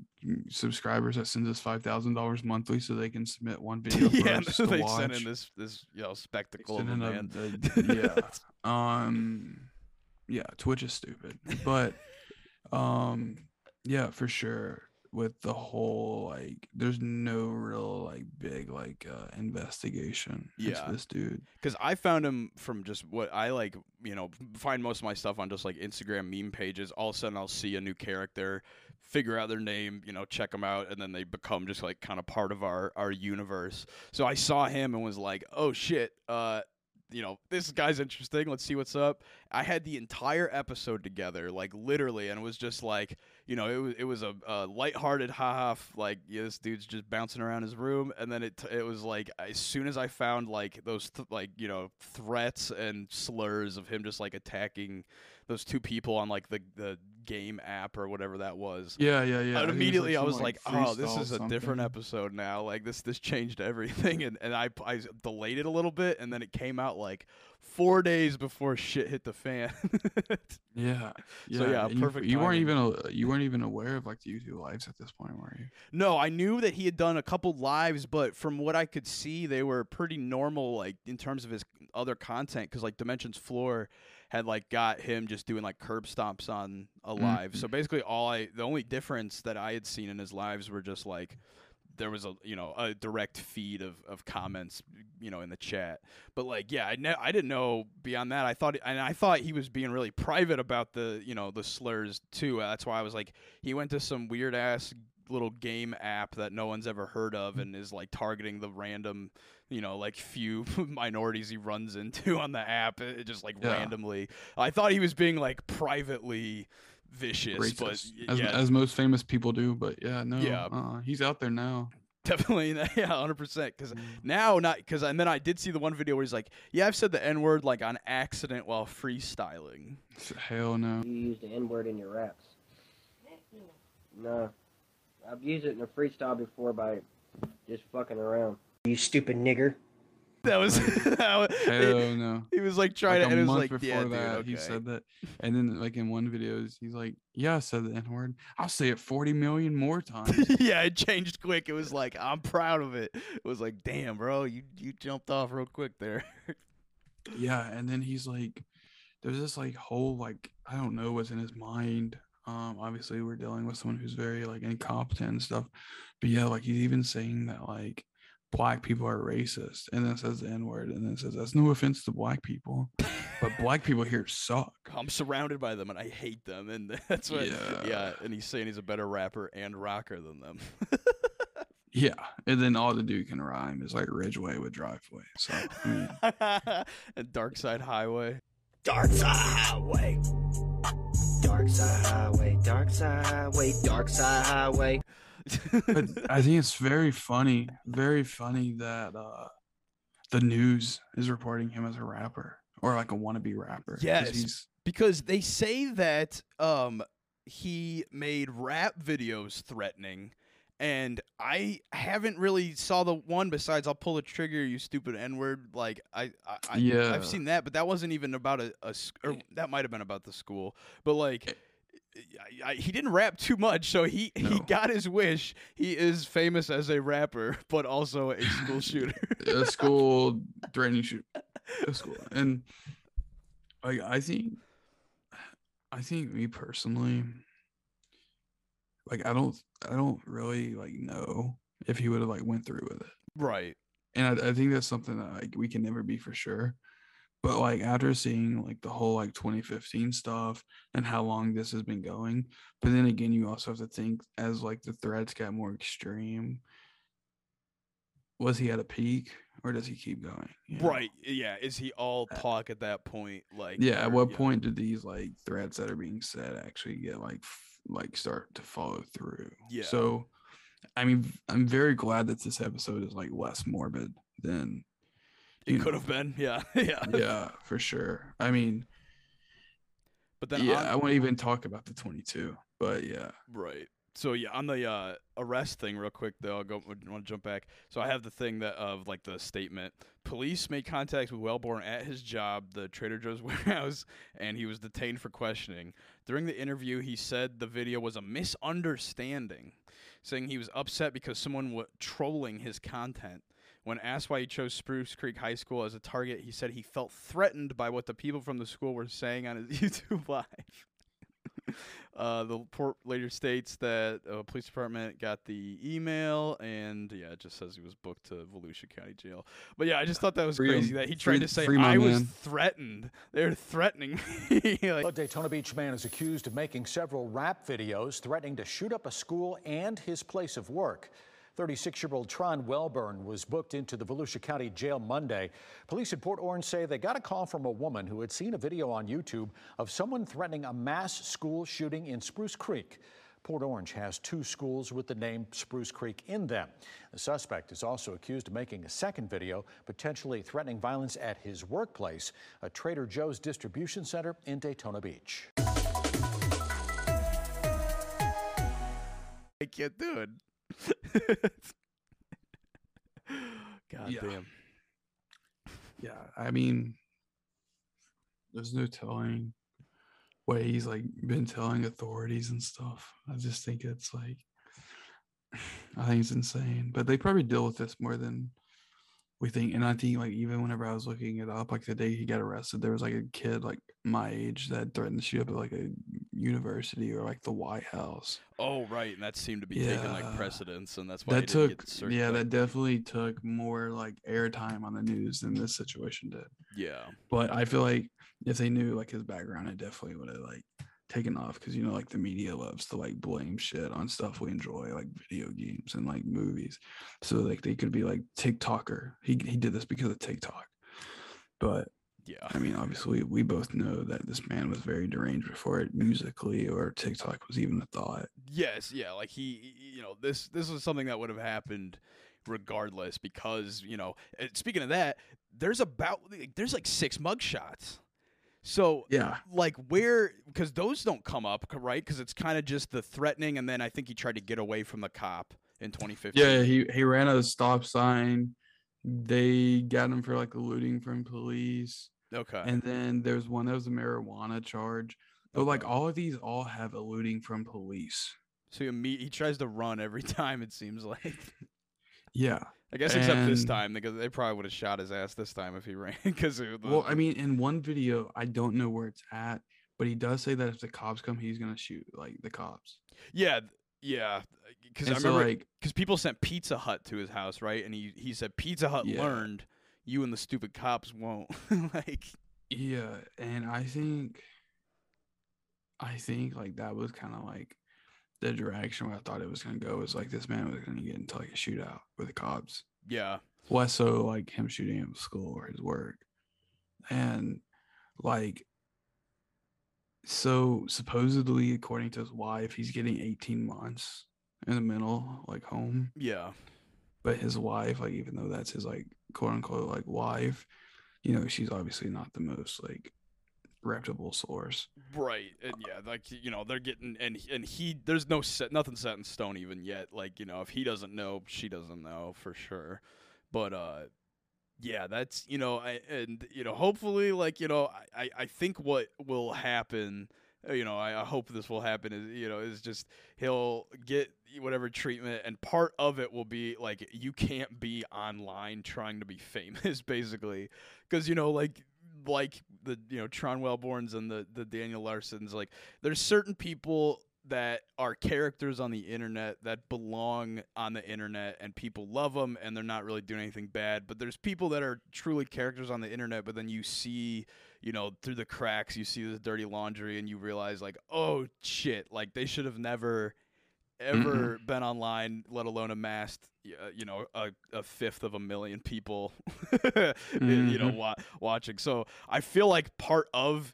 subscribers that sends us five thousand dollars monthly so they can submit one video yeah, they watch. sent in this this you know spectacle of a man. a- yeah. um yeah twitch is stupid but um yeah for sure with the whole like there's no real like big like uh investigation Yeah. into this dude because I found him from just what I like, you know, find most of my stuff on just like Instagram meme pages. All of a sudden, I'll see a new character, figure out their name, you know, check them out, and then they become just like kind of part of our our universe. So I saw him and was like, oh shit, uh, you know, this guy's interesting. Let's see what's up. I had the entire episode together, like literally, and it was just like, you know, it was it was a, a lighthearted haha, f- like yeah, this dude's just bouncing around his room, and then it it was like as soon as I found like those th- like you know threats and slurs of him just like attacking those two people on like the the game app or whatever that was. Yeah, yeah, yeah. And I think it immediately I was like, oh, this is a different episode now. Like this this changed everything and, and I I delayed it a little bit and then it came out like four days before shit hit the fan. Yeah, yeah. So, yeah, and perfect You, weren't even a, you weren't even aware of like the YouTube lives at this point, were you? No, I knew that he had done a couple lives, but from what I could see, they were pretty normal, like in terms of his other content. Because like Dimensions Floor had like got him just doing like curb stomps on a live. So mm-hmm. basically, all I the only difference that I had seen in his lives were just like there was a you know a direct feed of, of comments you know in the chat. But like yeah I, ne- I didn't know beyond that. I thought and I thought he was being really private about the you know the slurs too. Uh, that's why I was like he went to some weird ass little game app that no one's ever heard of mm. and is like targeting the random you know like few minorities he runs into on the app it, it just like Yeah. randomly I thought he was being like privately vicious but Racist, y- as, yeah as most famous people do. But yeah, no, Yeah. uh, he's out there now. Definitely, yeah, hundred percent. Because Mm. now, not because, and then I did see the one video where he's like, "Yeah, I've said the n word like on accident while freestyling." Hell no. You use the N word in your raps. No. I've used it in a freestyle before by just fucking around. You stupid nigger. That was, that was Hell no. he, he was like trying like to, a and it was month like, before yeah, dude, that, okay. he said that, and then like in one video, he's like, "Yeah, I said the N word. I'll say it forty million more times." yeah, it changed quick. It was like, I'm proud of it. It was like, damn, bro, you you jumped off real quick there. yeah, and then he's like, "There's this like whole like I don't know what's in his mind." Um, obviously we're dealing with someone who's very like incompetent and stuff, but yeah, like he's even saying that like black people are racist, and then says the N word, and then says that's no offense to black people, but black people here suck. I'm surrounded by them and I hate them, and that's what. Yeah. Yeah. and he's saying he's a better rapper and rocker than them. Yeah, and then all the dude can rhyme is like Ridgeway with driveway. So I mean, and Dark Side Highway. Dark side highway. Dark side highway. Dark side highway. Dark side highway. But I think it's very funny, very funny that uh the news is reporting him as a rapper or like a wannabe rapper. Yes. because they say that um he made rap videos threatening and I haven't really saw the one besides I'll pull the trigger you stupid n word like I, I, Yeah. I've seen that but that wasn't even about a, a that might have been about the school but like I, I, he didn't rap too much so he he got his wish. He is famous as a rapper but also a school shooter. A school threatening shoot a school and like I think I think me personally like I don't I don't really like know if he would have like went through with it. right. And I, I think that's something that like we can never be for sure but like after seeing like the whole like 2015 stuff and how long this has been going but then again you also have to think as like the threats got more extreme was he at a peak or does he keep going you know? right yeah is he all uh, talk at that point like yeah at what point did these like threats that are being said actually get like f- like start to follow through Yeah. so i mean i'm very glad that this episode is like less morbid than It could have been, yeah, yeah, yeah, for sure. I mean, But then, yeah, on- I won't even talk about the 22, but yeah. right. So yeah, on the uh, arrest thing, real quick though, I'll go. Want to jump back? So I have the thing that of like the statement. Police made contact with Wellborn at his job, the Trader Joe's warehouse, and he was detained for questioning. During the interview, he said the video was a misunderstanding, saying he was upset because someone was trolling his content. When asked why he chose Spruce Creek High School as a target, he said he felt threatened by what the people from the school were saying on his YouTube live. uh, the report later states that uh, police department got the email, and yeah, it just says he was booked to Volusia County Jail. But yeah, I just thought that was Free him. crazy that he tried Free- to say free my I was threatened. They're threatening me. like, A Daytona Beach man is accused of making several rap videos threatening to shoot up a school and his place of work. 36 year old Tron Wellborn was booked into the Volusia County Jail Monday. Police in Port Orange say they got a call from a woman who had seen a video on YouTube of someone threatening a mass school shooting in Spruce Creek. Port Orange has two schools with the name Spruce Creek in them. The suspect is also accused of making a second video, potentially threatening violence at his workplace, a Trader Joe's distribution center in Daytona Beach. I can't do it. God Yeah. damn. Yeah, I mean, there's no telling what he's like been telling authorities and stuff. I just think it's like, I think it's insane. But they probably deal with this more than we think. And I think like even whenever I was looking it up, like the day he got arrested, there was like a kid like my age that threatened to shoot up at like a university or like the White House. Oh right, and that seemed to be taking like precedence, and that's why that took yeah, that definitely took more like airtime on the news than this situation did. yeah, But I feel like if they knew like his background, it definitely would have like taken off because you know like the media loves to like blame shit on stuff we enjoy like video games and like movies. So like they could be like TikToker. He he did this because of TikTok. But yeah, I mean, obviously, we both know that this man was very deranged before it Musical.ly or TikTok was even a thought. yes, yeah. Like he, you know, this this was something that would have happened regardless because you know. Speaking of that, there's about there's like six mugshots. So Yeah. like where because those don't come up right because it's kind of just the threatening and then i think he tried to get away from the cop in 2015 Yeah, he he ran a stop sign. They got him for like eluding from police. Okay And then there's one that was a marijuana charge. But like all of these all have eluding from police. so he, he tries to run every time it seems like Yeah. i guess except this time because they probably would have shot his ass this time if he ran because Well, I mean, in one video, I don't know where it's at, but he does say that if the cops come, he's gonna shoot like the cops. yeah yeah because i And so, remember like, because people sent pizza hut to his house right and he, he said pizza hut Yeah. learned you and the stupid cops won't like Yeah, and I think I think like that was kind of like the direction where I thought it was gonna go is like this man was gonna get into like a shootout with the cops. yeah Less so like him shooting at school or his work. And like so supposedly according to his wife, he's getting 18 months in the middle, like home. yeah But his wife, like even though that's his like quote unquote like wife, you know, she's obviously not the most like reputable source. Right, and yeah, like you know, they're getting and and he there's no set nothing set in stone even yet. Like you know, if he doesn't know, she doesn't know for sure. But uh, yeah, that's you know, I, and you know, hopefully, like you know, I I- I think what will happen. Uh, You know, I, I hope this will happen. Is you know, is just he'll get whatever treatment, and part of it will be like you can't be online trying to be famous, basically, because you know, like like the you know Tron Wellborns and the the Daniel Larsons like there's certain people that are characters on the internet that belong on the internet and people love them and they're not really doing anything bad but there's people that are truly characters on the internet but then you see you know through the cracks you see this dirty laundry and you realize like oh shit like they should have never ever been online let alone amassed uh, you know a, a fifth of a million people you know Mhm. wa- watching so i feel like part of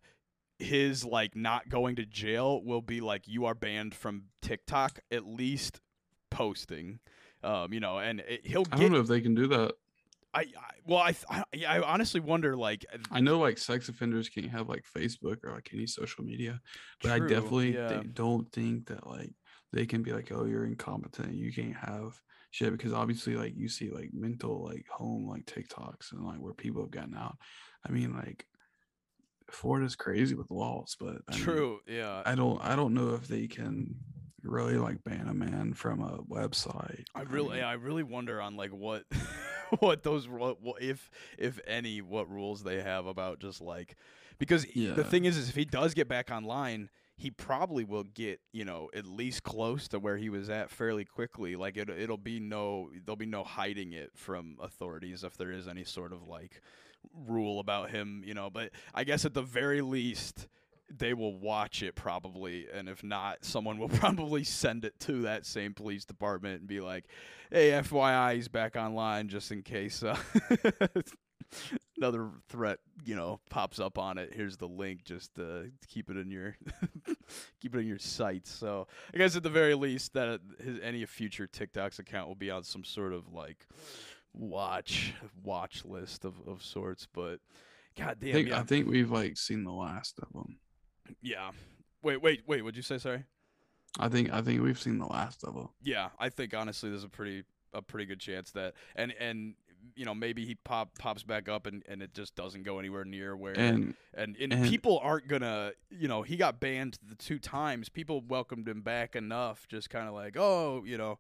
his like not going to jail will be like you are banned from tiktok at least posting um you know and it, he'll I don't know if they can do that. I, I well I, I I honestly wonder like I know like sex offenders can't have like Facebook or like any social media, but I definitely yeah. don't think that like they can be like, oh, you're incompetent, you can't have shit because obviously like you see like mental like home like TikToks and like where people have gotten out. I mean like Florida's crazy with laws, but I mean, true yeah I don't I don't know if they can really like ban a man from a website. I really, mean, I really wonder on like what, what those, what, what if, if any, what rules they have about just like, because the thing is, is if he does get back online, he probably will get, you know, at least close to where he was at fairly quickly. Like it, it'll be no, there'll be no hiding it from authorities if there is any sort of like rule about him, you know. But I guess at the very least. They will watch it probably, and if not, someone will probably send it to that same police department and be like, "Hey, FYI, he's back online just in case." Uh, another threat, you know, pops up on it. Here's the link. Just uh, keep it in your keep it in your sights. So I guess at the very least that his any future TikTok's account will be on some sort of like watch watch list of, of sorts. But god I think, yeah, I think we've like seen the last of them. yeah. Wait, wait, wait. What'd you say? Sorry. I think I think we've seen the last of them. Yeah, I think honestly, there's a pretty a pretty good chance that and and you know maybe he pop pops back up and, and it just doesn't go anywhere near where And and, and, and- people aren't gonna you know he got banned the two times people welcomed him back enough just kind of like oh you know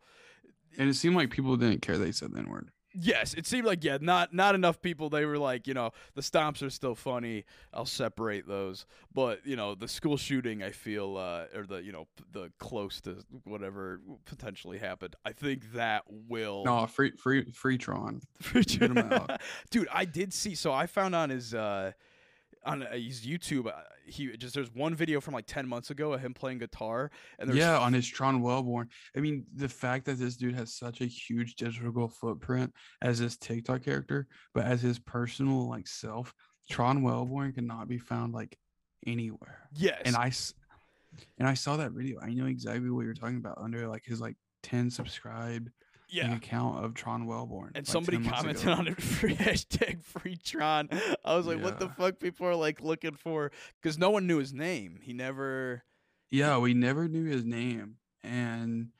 and it seemed like people didn't care they said the N word. Yes it seemed like yeah not not enough people they were like you know the stomps are still funny i'll separate those but you know the school shooting i feel uh or the you know p- the close to whatever potentially happened i think that will No, free free free Tron. Get 'em out. Dude, I did see. So I found on his uh, on uh, his YouTube, uh, he just there's one video from like ten months ago of him playing guitar, and Yeah, on his Tron Wellborn. I mean, the fact that this dude has such a huge digital footprint as his TikTok character, but as his personal like self, Tron Wellborn cannot be found like anywhere. yes, And I and I saw that video. I know exactly what you're talking about under like his like 10 subscribed yeah. account of Tron Wellborn. And like, somebody commented on it for hashtag free Tron. I was like, what the fuck people are like looking for? Because no one knew his name. He never. Yeah, we never knew his name, and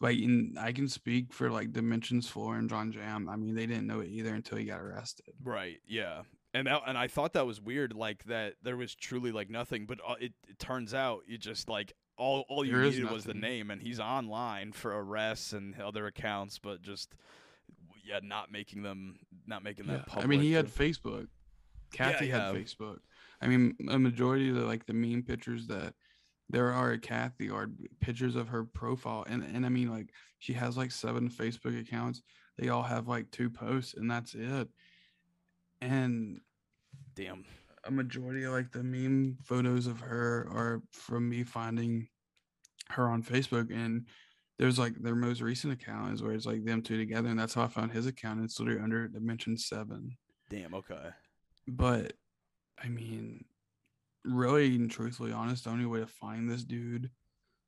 like, in, I can speak for like Dimensions Floor and John Jam. I mean, they didn't know it either until he got arrested. Right. Yeah. And that, and I thought that was weird, like that there was truly like nothing, but uh, it, it turns out you just like all all you There needed was the name, and he's online for arrests and other accounts, but just yeah, not making them not making that public. I mean, he had Facebook. Kathy yeah. had Facebook. I mean, a majority of the like the meme pictures that there are at Kathy are pictures of her profile, and and I mean, like she has like seven Facebook accounts. They all have like two posts, and that's it. And damn. A majority of like the meme photos of her are from me finding her on Facebook and there's like their most recent account is where it's like them two together and that's how I found his account. It's literally under Dimension Seven. Damn. Okay. But I mean, really and truthfully honest, the only way to find this dude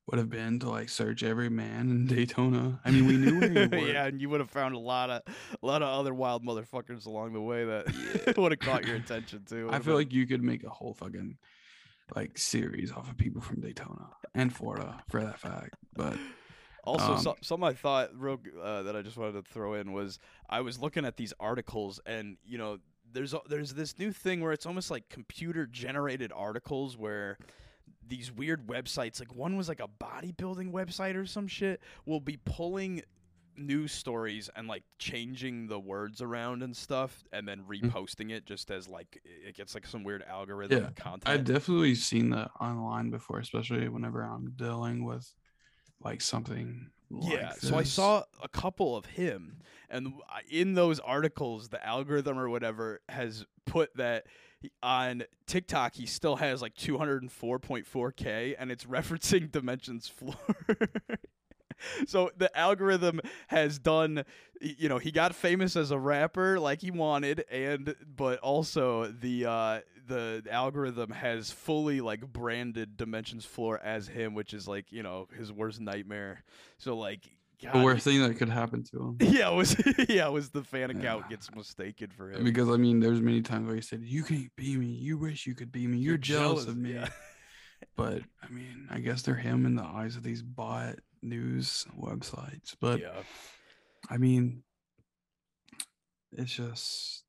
would have been to like search every man in Daytona. I mean, we knew where he worked. yeah, and you would have found a lot of a lot of other wild motherfuckers along the way that would have caught your attention too. I feel like you could make a whole fucking like series off of people from Daytona and Florida for that fact. But Also, Um, so, something I thought real uh, that I just wanted to throw in was I was looking at these articles, and you know, there's there's this new thing where it's almost like computer generated articles where these weird websites, like one was like a bodybuilding website or some shit, will be pulling news stories and like changing the words around and stuff, and then hmm. reposting it just as like it gets like some weird algorithm Yeah, content. I've definitely seen that online before, especially whenever I'm dealing with like something. Yeah, like so I saw a couple of him, and in those articles, the algorithm or whatever has put that on TikTok he still has like 204.4k, and it's referencing Dimensions Floor. so the algorithm has done, you know, he got famous as a rapper like he wanted, and but also the uh, the algorithm has fully like branded Dimensions Floor as him, which is like you know his worst nightmare. So like, the worst thing that could happen to him. yeah, it was yeah, it was the fan account Yeah. gets mistaken for him. Because I mean, there's many times where he said, "You can't be me. You wish you could be me. You're, jealous, of me." yeah. But I mean, I guess they're him in the eyes of these bot news websites. But yeah. I mean, it's just,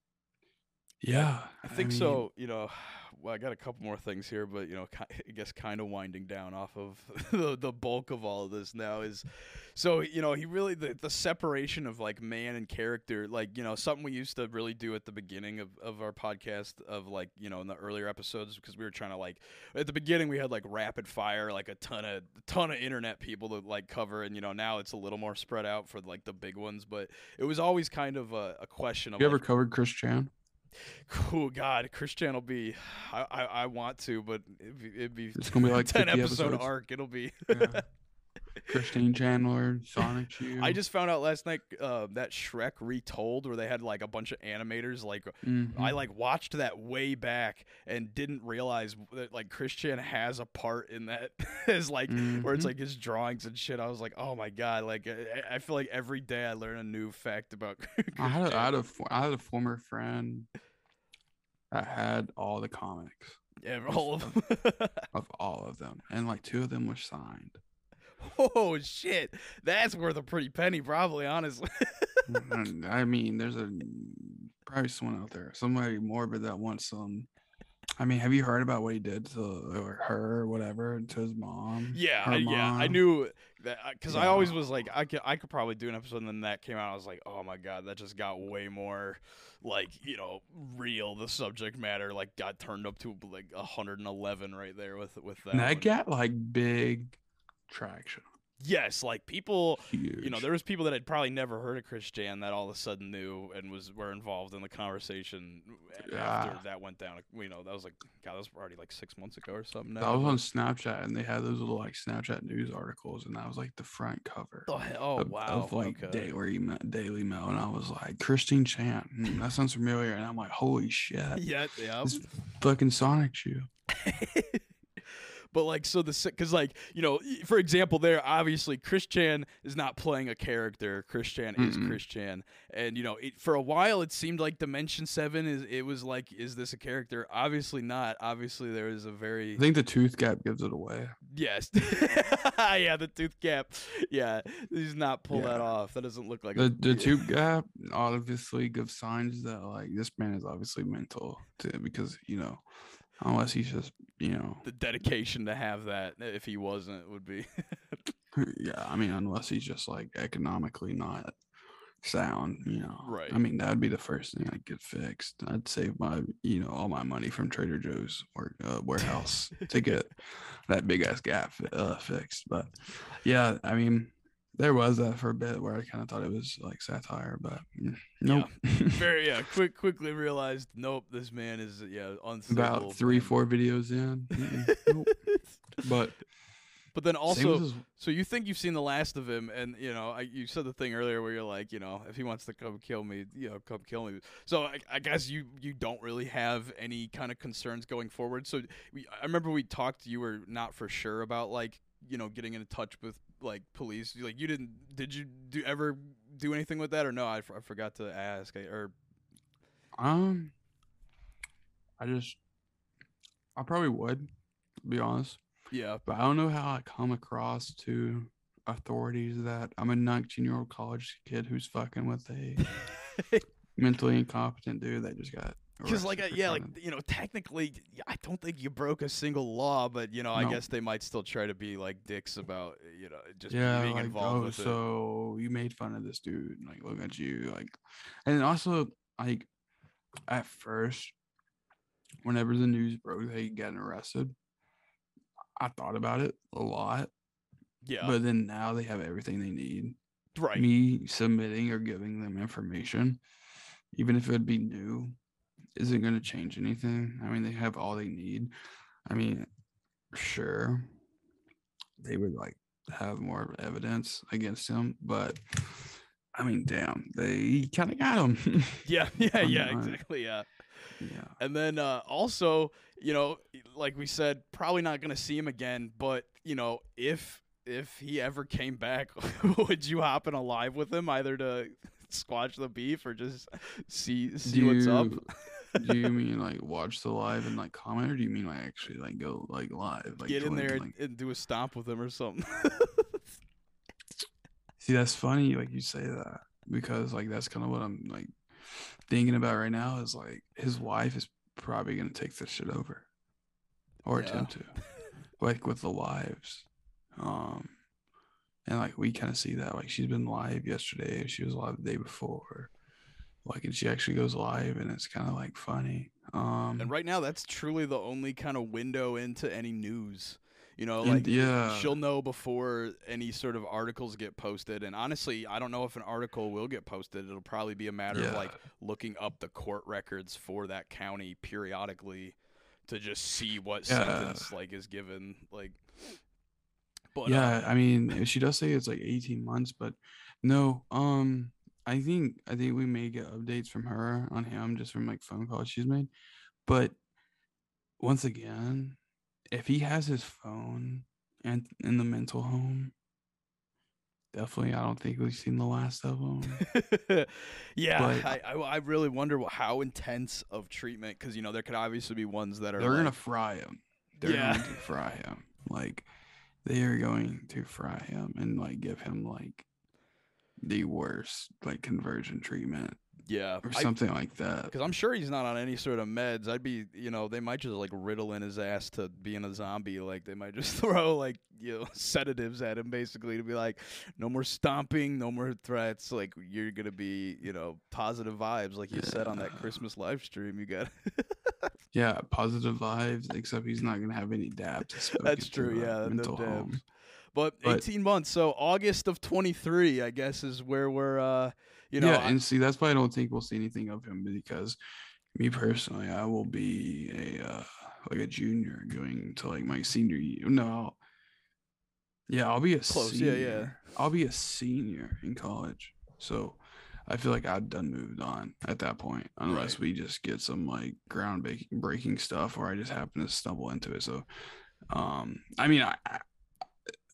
yeah. I think mean, so. You know, well, I got a couple more things here, but you know, I guess kind of winding down off of the the bulk of all of this now is, so you know, he really the the separation of like man and character, like you know, something we used to really do at the beginning of of our podcast of like you know in the earlier episodes because we were trying to like at the beginning we had like rapid fire like a ton of ton of internet people to like cover and you know now it's a little more spread out for like the big ones but it was always kind of a, a question of You like, ever covered Chris Chan? Oh God, Chris Chan will be. I, I, I want to, but it'd be, it'd be It's gonna be like ten 50 episode episodes. arc. It'll be. Yeah. Christine Chandler, Sonic. I just found out last night uh, that Shrek retold, where they had like a bunch of animators. Like Mhm. I like watched that way back and didn't realize that like Chris Chan has a part in that. as like where it's Mhm. like his drawings and shit. I was like, oh my god! Like I, I feel like every day I learn a new fact about. I had, a, I, had a, I had a former friend that had all the comics Yeah, all of them. of all of them, and like two of them were signed. oh shit, that's worth a pretty penny, probably. Honestly. Mm, mm, I mean, there's a probably someone out there, somebody morbid that wants some. I mean, have you heard about what he did to or her or whatever to his mom? Yeah, I, yeah, I knew that uh, because I always was like, I could, I could probably do an episode, and then that came out. I was like, oh my god, that just got way more, like you know, real. The subject matter like got turned up to like 111 right there with with that. And that one. got like big traction. yes, like people, Huge. you know, there was people that had probably never heard of Chris Chan that all of a sudden knew and was were involved in the conversation a- after that went down. You know, that was like, God, that was already like six months ago or something. That now, was on Snapchat, and they had those little like Snapchat news articles, and that was like the front cover. Oh, oh of, wow! of like okay. Daily Daily Mail, and I was like Christine Chan. hmm, that sounds familiar, and I'm like, holy shit, yeah, yeah. this fucking Sonic shoe. but like so the because like you know for example there obviously Chris Chan is not playing a character. Chris Chan is Mm-mm. Chris Chan. And you know it, for a while it seemed like Dimension 7 is it was like is this a character? Obviously not. Obviously there is a very I think the tooth gap gives it away. yes. Yeah the tooth gap. Yeah he's not pull that off. That doesn't look like The a, the tooth gap obviously gives signs that like this man is obviously mental too, because you know, unless he's just you know, the dedication to have that if he wasn't would be yeah, I mean, unless he's just like economically not sound, you know. Right. I mean, that'd be the first thing I'd get fixed. I'd save my, you know, all my money from Trader Joe's or uh, warehouse to get that big ass gap uh, fixed. But yeah, I mean, there was that for a bit where I kind of thought it was like satire, but nope. very yeah quick quickly realized nope this man is yeah unstable About three, four videos in. nope. But But then also, so you think you've seen the last of him, and you know, I, you said the thing earlier where you're like, you know, if he wants to come kill me, you know, come kill me. So I, I guess you you don't really have any kind of concerns going forward. So we, I remember we talked. You were not for sure about like you know getting in touch with like police. Like you didn't. Did you do ever do anything with that or no? I, f- I forgot to ask. I, or Um, I just, I probably would, to be honest. yeah, But I don't know how I come across to authorities that I'm a 19 year old college kid who's fucking with a mentally incompetent dude that just got. Because like yeah, like you know, technically, I don't think you broke a single law, but you know, I No. guess they might still try to be like dicks about eh, you know just yeah, being like, involved oh, with it. so you made fun of this dude. Like, look at you. Like, and also, like, at first, whenever the news broke that he getting arrested, I thought about it a lot. Yeah, But then now they have everything they need. right. Me submitting or giving them information, even if it would be new, isn't going to change anything. I mean, they have all they need. I mean, sure, they would like have more evidence against him, but I mean, damn, they kind of got him. Yeah, yeah, yeah, exactly. Yeah, yeah. and then uh, also, you know, like we said, probably not gonna see him again. But you know, if if he ever came back, would you hop in a live with him, either to squash the beef or just see see Do what's up? Do you mean like watch the live and like comment, or do you mean like actually like go like live, like Get in there and, like- and do a stomp with them or something. See, that's funny. Like you say that because like that's kind of what I'm like thinking about right now. Is like his wife is probably gonna take this shit over, or Yeah. attempt to, like with the lives. Um, and like we kind of see that. Like she's been live yesterday. She was live the day before. Like and she actually goes live, and it's kind of like funny. Um, And right now, that's truly the only kind of window into any news. You know, like yeah. she'll know before any sort of articles get posted. And honestly, I don't know if an article will get posted. It'll probably be a matter of like looking up the court records for that county periodically to just see what Yeah. sentence like is given. Like, But yeah, uh, I mean, she does say it's like 18 months, but no, um, I think I think we may get updates from her on him just from like phone calls she's made. But once again, if he has his phone and in the mental home, definitely I don't think we've seen the last of him. yeah, I, I I really wonder wh- how intense of treatment because you know there could obviously be ones that are They're gonna fry him. They're Yeah. going to fry him. Like they are going to fry him and like give him like the worst like conversion treatment yeah or I- something like that. Because I'm sure he's not on any sort of meds. I'd be, you know, they might just like riddle in his ass to being a zombie. Like they might just throw like, you know, sedatives at him basically to be like, no more stomping, no more threats. Like you're gonna be, you know, positive vibes, like you said on that Christmas live stream. You got. Yeah, positive vibes. Except he's not gonna have any dabs. That's true. Yeah, no mental dabs. home. But, But- 18 months. So August of 23, I guess, is where we're. uh You know, yeah, I- and see, that's why I don't think we'll see anything of him because me personally, I will be a uh, like a junior going to like my senior year. No, yeah, I'll be a Close, yeah, senior. yeah. I'll be a senior in college, so I feel like I've done moved on at that point, unless Right. we just get some like ground breaking breaking stuff, or I just happen to stumble into it. So, um, I mean, I.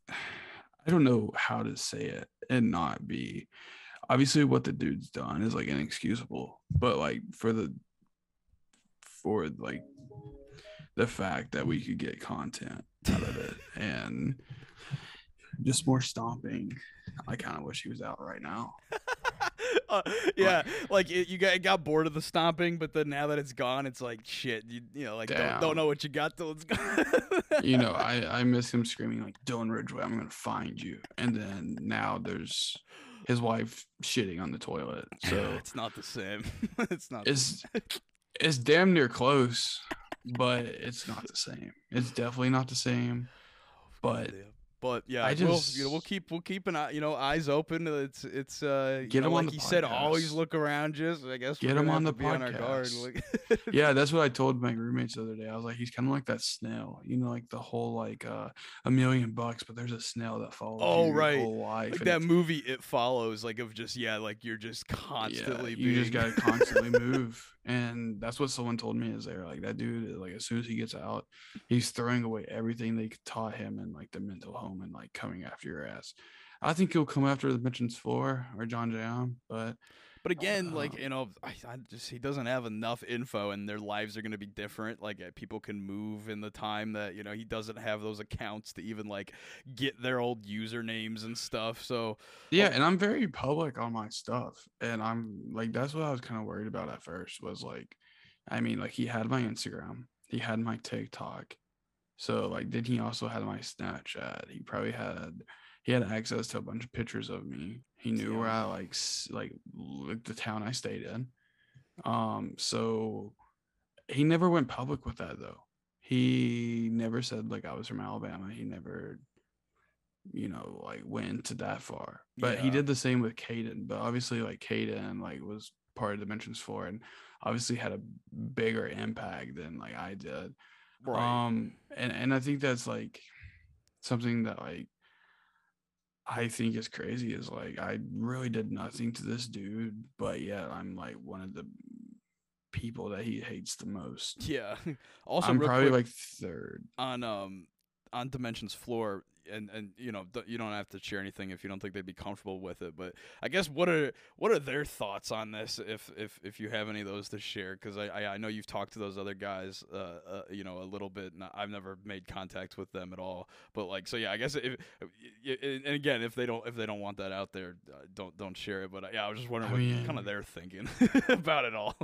I don't know how to say it and not be obviously what the dude's done is like inexcusable but like for the for like the fact that we could get content out of it and just more stomping. I kind of wish he was out right now Uh, yeah, like it, you got got bored of the stomping, but then now that it's gone, it's like shit. You, you know, like don't, don't know what you got till it's gone. you know i i miss him screaming like dylan ridgeway i'm gonna find you and then now there's his wife shitting on the toilet so it's not the same. it's not. it's it's damn near close, but it's not the same. It's definitely not the same. But. But yeah, I we'll, you know, we'll keep we'll keep an eye, you know, eyes open. It's it's uh, you Get know, him on like the you said, always look around. Just I guess Get him on the be on our guard. podcast. Like, yeah, that's what I told my roommates the other day. I was like, he's kind of like that snail, you know, like the whole like uh, a million bucks, but there's a snail that follows Oh, you right. like that movie, it follows. Like of just yeah, like you're just yeah, constantly. you just gotta constantly move, and that's what someone told me. Is there like that dude? Like as soon as he gets out, he's throwing away everything they taught him and like the mental home and like coming after your ass. I think he'll come after Dimensions Floor or John Jam, but But again, like Um, you know, I, I just he doesn't have enough info, and their lives are going to be different. Like uh, people can move in the time that you know he doesn't have those accounts to even like get their old usernames and stuff. So yeah, and I'm very public on my stuff, and I'm like that's what I was kind of worried about at first was like, I mean, like he had my Instagram, he had my TikTok, so like then he also had my Snapchat. He probably had he had access to a bunch of pictures of me. He knew where I like like the town I stayed in. Um, so he never went public with that though. He never said like I was from Alabama. He never, you know, like went to that far. But he did the same with Caden. But obviously, like Caden, like was part of Dimensions Floor, and obviously had a bigger impact than like I did. Um, and and I think that's like something that like I think is crazy is like I really did nothing to this dude, but yet I'm like one of the people that he hates the most. yeah. Also, I'm probably quick, like third. on um on Dimensions floor, and and you know th- you don't have to share anything if you don't think they'd be comfortable with it. But I guess what are what are their thoughts on this? If if if you have any of those to share, because I, I I know you've talked to those other guys, uh, uh you know a little bit. And I've never made contact with them at all. But like so yeah, I guess if and again if they don't if they don't want that out there, uh, don't don't share it. But uh, yeah, I was just wondering I what mean- kind of they're thinking about it all.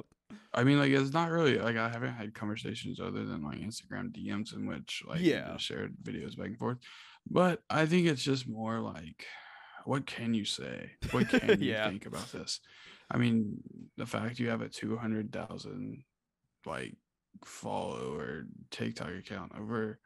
I mean, like it's not really like I haven't had conversations other than like Instagram DMs in which like Yeah. shared videos back and forth. But I think it's just more like, what can you say? What can you think about this? I mean, the fact you have a two hundred thousand like follower TikTok account over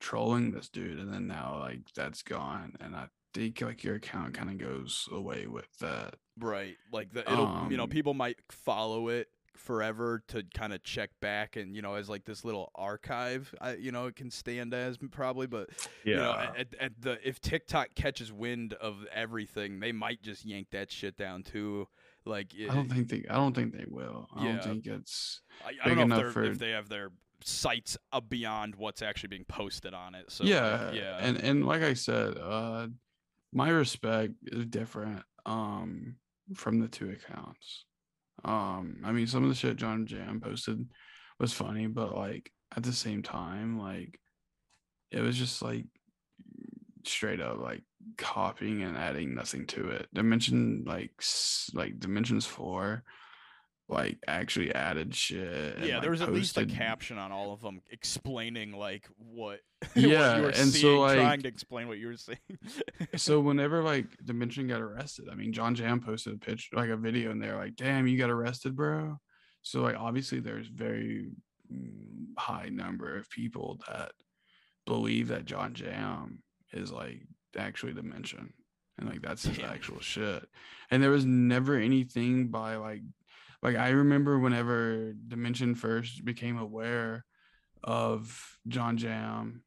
trolling this dude, and then now like that's gone, and I think like your account kind of goes away with that. Right. Like the it'll you know, Um, people might follow it, forever to kind of check back and you know as like this little archive I, you know it can stand as probably but you know at, at the if tiktok catches wind of everything they might just yank that shit down too like it, I don't think they. I don't think they will. I Yeah. don't think it's. I, I don't big know if, for- if they have their sites beyond what's actually being posted on it so yeah, yeah And and like I said, uh, my respect is different. Um, from the two accounts. Um, I mean, some of the shit John Jam posted was funny, but like at the same time, like it was just like straight up like copying and adding nothing to it. Dimension like like Dimensions Floor, like actually added shit. and, yeah, like, there was at least a caption on all of them explaining like what, what Yeah, you were and so, seeing, like- trying to explain what you were seeing. so whenever like Dimension got arrested, I mean John Jam posted a pitch like a video and they're like, damn, you got arrested, bro. So like obviously there's very mm, high number of people that believe that John Jam is like actually Dimension. And like that's his Damn. actual shit. And there was never anything by like like I remember whenever Dimension first became aware of John Jam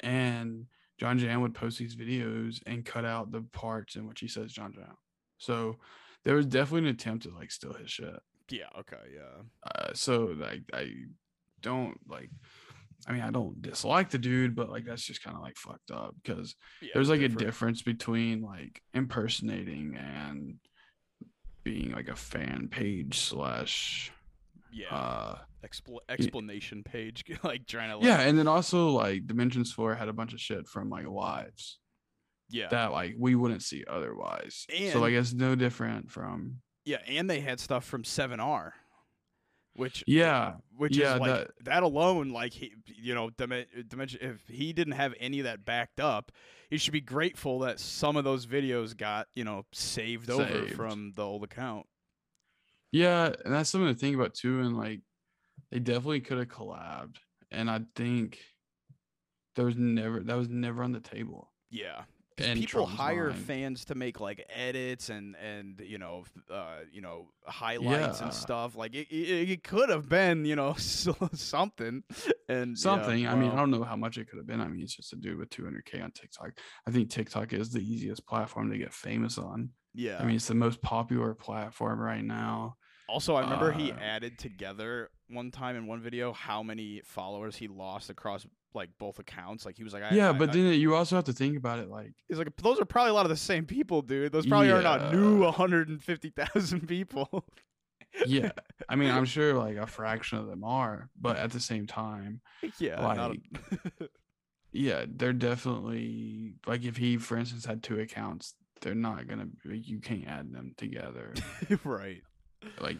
and John Jam would post these videos and cut out the parts in which he says John Jam. So there was definitely an attempt to like steal his shit. yeah, okay, yeah. Uh, so like I don't like I mean I don't dislike the dude, but like that's just kind of like fucked up because yeah there's like a difference between like impersonating and being like a fan page slash yeah. uh expl- explanation page like trying to like, yeah and then also like dimensions floor had a bunch of shit from like lives yeah. that like we wouldn't see otherwise. And- so like it's no different from yeah, and they had stuff from Seven R, which yeah, which yeah, is like that- that, alone, like he, you know, Dimen- dimension. If he didn't have any of that backed up, he should be grateful that some of those videos got you know saved, over from the old account. yeah, and that's something to think about too. And like they definitely could have collabed, and I think there was never that was never on the table. Yeah. In people Trump's hire mind. fans to make like edits and and you know uh you know highlights Yeah. and stuff like it, it, it could have been you know something and yeah, Something. I mean, I don't know how much it could have been. I mean, it's just a dude with 200k on TikTok. I think TikTok is the easiest platform to get famous on. yeah I mean, it's the most popular platform right now. Also, I remember he Uh, added together one time in one video how many followers he lost across like both accounts. Like he was like, I, yeah, I- but I- then you also have to think about it like he's like, those are probably a lot of the same people, dude. Those probably are not new Yeah. 150,000 people. yeah i mean i'm sure like a fraction of them are but at the same time yeah, not a- yeah they're definitely like if he for instance had two accounts they're not gonna be- you can't add them together right. like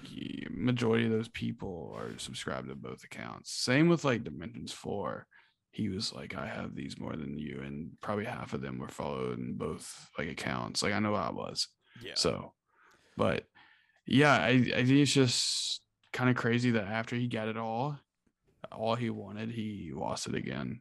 majority of those people are subscribed to both accounts same with like dimensions floor he was like i have these more than you and probably half of them were followed in both like accounts like i know i was Yeah. so, but yeah, I, I think it's just kind of crazy that after he got it all, all he wanted, he lost it again.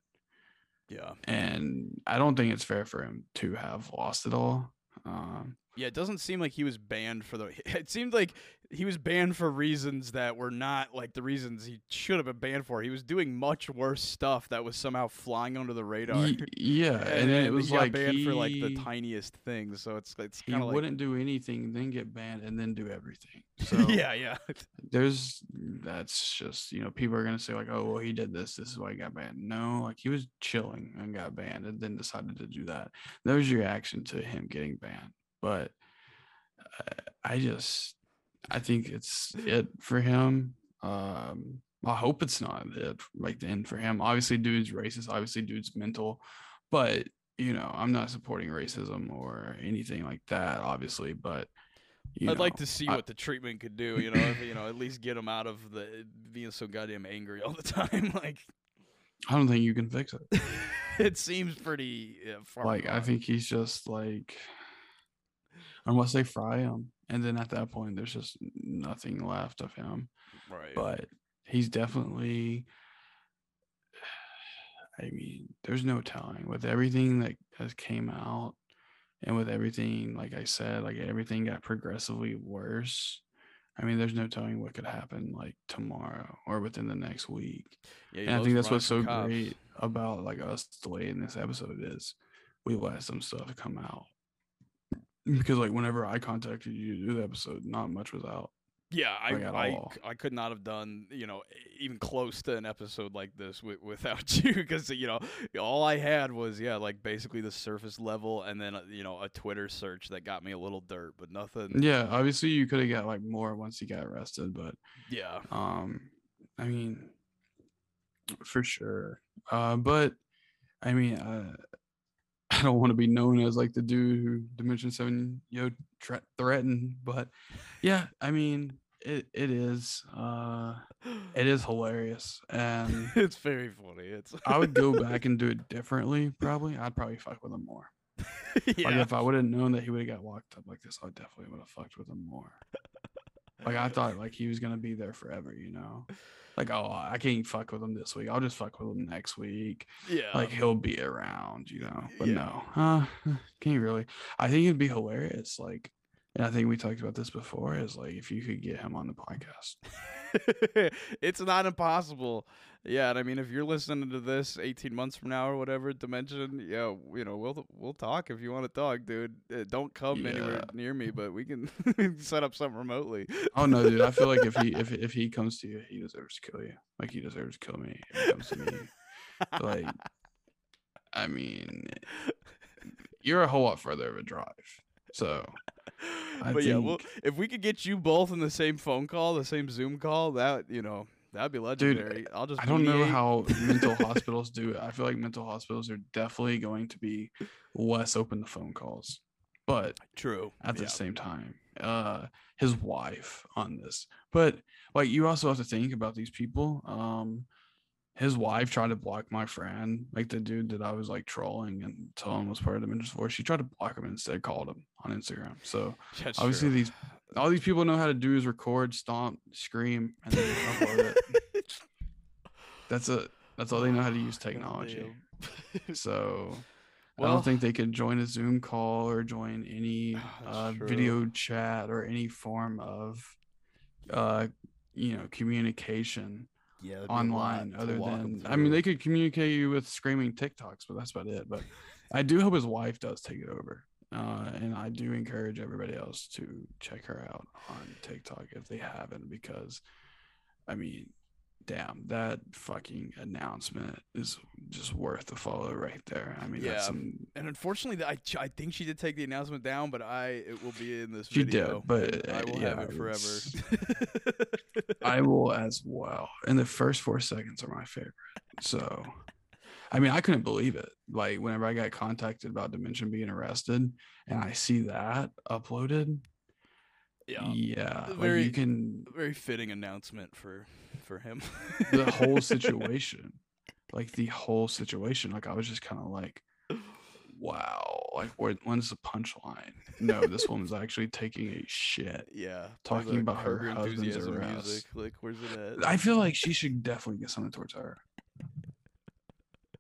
yeah. And I don't think it's fair for him to have lost it all. Um, Yeah, it doesn't seem like he was banned for the. It seemed like he was banned for reasons that were not like the reasons he should have been banned for. He was doing much worse stuff that was somehow flying under the radar. y- yeah, and, then it was he got like banned he, for like the tiniest things. So it's it's kind of like he wouldn't do anything, then get banned, and then do everything. So yeah, yeah, there's that's just you know people are gonna say like oh well he did this this is why he got banned no like he was chilling and got banned and then decided to do that that was your reaction to him getting banned but i just i think it's it for him um i hope it's not it like the end for him obviously dude's racist obviously dude's mental but you know i'm not supporting racism or anything like that obviously but you I'd like to see I- what the treatment could do. You know, if, you know, at least get him out of the being so goddamn angry all the time. Like I don't think you can fix it. it seems pretty yeah, far. like I think he's just like unless they fry him, and then at that point there's just nothing left of him. right. But he's definitely. I mean, there's no telling with everything that has came out, and with everything, like I said, like everything got progressively worse. I mean, there's no telling what could happen like tomorrow or within the next week. Yeah, and I think that's what's so cops. great about like us delaying this episode is we let some stuff come out because like whenever I contacted you to do the episode, not much was out. Yeah, I, like, at I. I could not have done you know even close to an episode like this wi- without you because you know all I had was yeah like basically the surface level and then uh, you know a Twitter search that got me a little dirt but nothing Yeah, obviously you could have got like more once he got arrested, but yeah um, I mean, for sure. Uh, but I mean, uh, I don't want to be known as like the dude who Dimension Seven yo thre- threatened, but yeah, I mean, it it is uh, it is hilarious, and it's very funny it's I would go back and do it differently. Probably, I'd probably fuck with him more. Like yeah if I would have known that he would have got locked up like this, I definitely would have fucked with him more. Like I thought like he was gonna be there forever, you know. Like, oh I can't fuck with him this week. I'll just fuck with him next week. yeah Like he'll be around, you know. But Yeah. no. Uh can't really. I think it'd be hilarious. Like and I think we talked about this before, is like if you could get him on the podcast. it's not impossible. Yeah, and I mean, if you're listening to this 18 months from now or whatever, Dimension, yeah, you know, we'll we'll talk if you want to talk, dude. Uh, don't come anywhere near me, but we can set up something remotely. Oh no, dude. I feel like if he if if he comes to you, he deserves to kill you. Like he deserves to kill me if he comes to me. like I mean you're a whole lot further of a drive. So I but yeah, well, if we could get you both in the same phone call, the same Zoom call, that you know, that'd be legendary. I'll just I don't know how mental hospitals do it. I feel like mental hospitals are definitely going to be less open to phone calls. But True. at the yeah. same time, uh his wife on this. But like you also have to think about these people. Um his wife tried to block my friend, like the dude that I was like trolling and telling was part of the Dimensions Floor. She tried to block him and instead called him on Instagram. So That's obviously true. these all these people know how to do is record, stomp, scream, and then upload it. That's a that's all they know how to use technology. So I don't think they could join a Zoom call or join any uh, video chat or any form of uh you know communication yeah, that'd be a lot online other than I mean they could communicate you with screaming TikToks, but that's about it. But I do hope his wife does take it over. Uh, and I do encourage everybody else to check her out on TikTok if they haven't, because I mean, damn, that fucking announcement is just worth the follow right there. I mean, Yeah. that's some And unfortunately, I I think she did take the announcement down, but I it will be in this video. She video. did, but, I uh, will yeah, have it forever. I will as well. And the first four seconds are my favorite. So, I mean, I couldn't believe it. Like, whenever I got contacted about Dimension being arrested and I see that uploaded, yeah, yeah, like you can, very fitting announcement for for him. the whole situation, like the whole situation, like, I was just kind of like, wow, like, where, when's the punchline? No, this woman's actually taking a shit. yeah, Talking the about her Your husband's Enthusiasm arrest. Music. Like, where's it at? I feel like she should definitely get something towards her.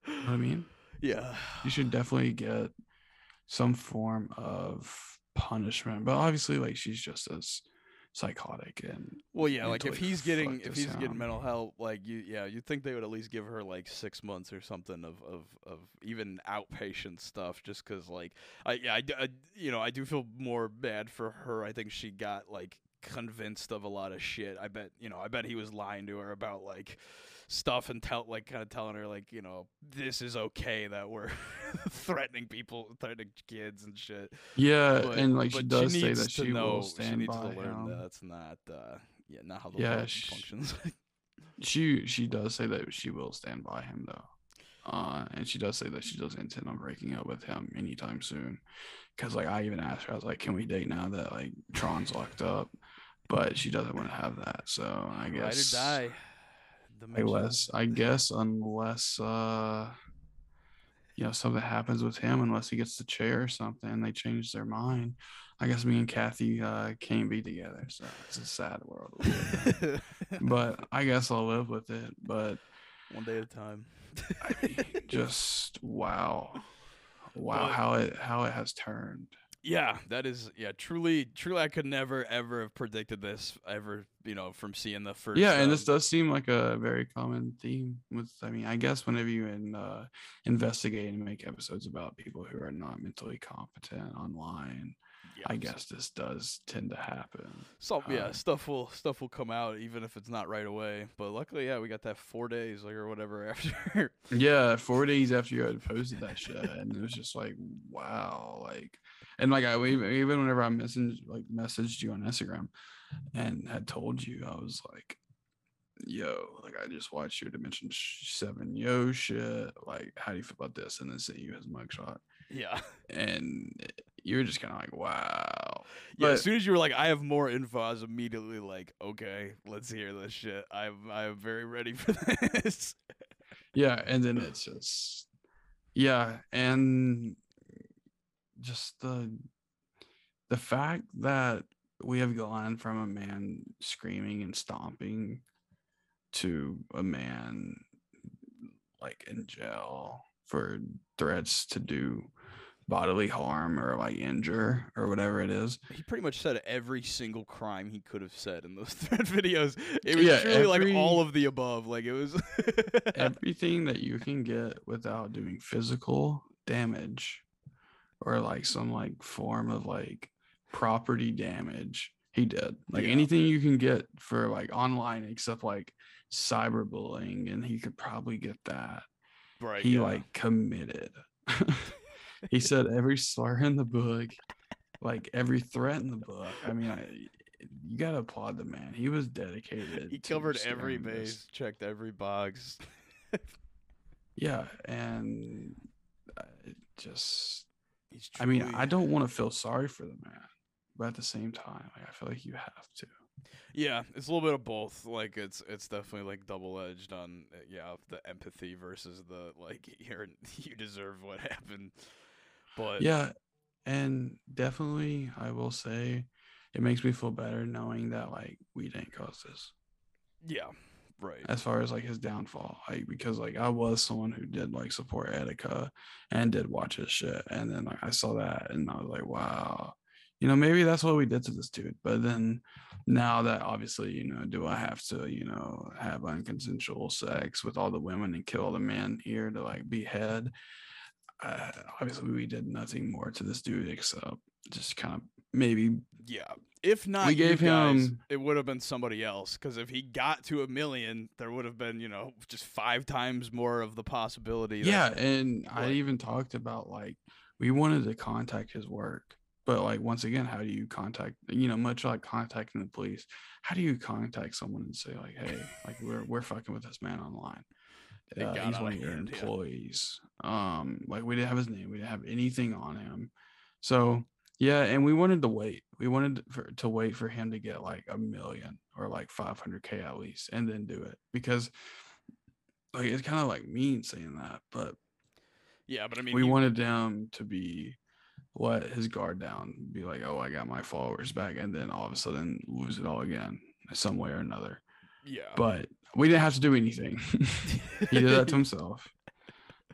You know what I mean? yeah, you should definitely get some form of punishment. But obviously, like she's just as psychotic and Well, yeah, like if he's getting if he's getting mental health, like you, yeah, you'd think they would at least give her like six months or something of of of even outpatient stuff, just because like I yeah I, I- you know I do feel more bad for her. I think she got like convinced of a lot of shit. I bet you know I bet he was lying to her about like stuff and tell like kind of telling her like you know this is okay that we're threatening people, threatening kids and shit. yeah, But- and like she does say that she know, will she needs by to learn him. that that's not uh yeah not how the Yeah, world sh- functions. She she does say that she will stand by him though, uh, and she does say that she doesn't intend on breaking up with him anytime soon. Cause like I even asked her, I was like, "Can we date now that like Tron's locked up?" But she doesn't want to have that, so I Ride guess or die. Dimension. unless I guess unless uh you know something happens with him unless he gets the chair or something and they change their mind i guess me and kathy uh can't be together so it's a sad world we live in. but i guess i'll live with it but one day at a time. I mean, just wow wow But- how it how it has turned Yeah, that is yeah, truly truly I could never ever have predicted this ever, you know, from seeing the first yeah, and um, this does seem like a very common theme. With I mean, I guess whenever you in, uh, investigate and make episodes about people who are not mentally competent online, yeah, I so- guess this does tend to happen. Yeah, Um, stuff will stuff will come out even if it's not right away. But luckily, yeah, we got that four days like or whatever after. Yeah, four days after you had posted that shit, and it was just like, wow, like, and like I even even whenever I messaged like messaged you on Instagram, and had told you, I was like, yo, like I just watched your Dimension Seven yo shit. Like, how do you feel about this? And then sent you his mugshot, yeah, and you were just kind of like, wow. yeah. As soon as you were like, I have more info, I was immediately like, okay, let's hear this shit. I'm I'm very ready for this. yeah and then it's just yeah and just the the fact that we have gone from a man screaming and stomping to a man like in jail for threats to do bodily harm or like injure or whatever it is he pretty much said every single crime he could have said in those threat videos. It was Yeah, truly like all of the above. Like it was. everything that you can get without doing physical damage or like some like form of like property damage he did like Yeah. anything you can get for like online except like cyberbullying and he could probably get that right. he yeah. like committed he said every slur in the book like every threat in the book i mean I, you gotta applaud the man he was dedicated he covered every sharing this. base, checked every box. yeah and uh, it just i mean i don't want to feel sorry for the man but at the same time like, i feel like you have to Yeah, it's a little bit of both. Like it's it's definitely like double edged on uh, yeah the empathy versus the like you're you deserve what happened. But yeah and definitely i will say it makes me feel better knowing that like we didn't cause this yeah, right. as far as like his downfall like because like i was someone who did like support etika and did watch his shit and then like i saw that and i was like wow you know maybe that's what we did to this dude but then now that obviously you know do i have to you know have unconsensual sex with all the women and kill all the men here to like behead uh, obviously we did nothing more to this dude except just kind of maybe Yeah. If not, We gave guys, him- It would have been somebody else because if he got to a million, there would have been you know just five times more of the possibility. that- yeah and i even talked about like we wanted to contact his work but like once again how do you contact you know much like contacting the police how do you contact someone and say like hey like we're we're fucking with this man online uh, got he's one of your hand, yeah. employees um like we didn't have his name we didn't have anything on him so yeah and we wanted to wait we wanted for, to wait for him to get like a million or like 500k at least and then do it because like it's kind of like mean saying that but yeah, but I mean, we he- wanted him to be let his guard down, be like, oh, I got my followers back, and then all of a sudden lose it all again, some way or another. yeah, But we didn't have to do anything. he did that to himself.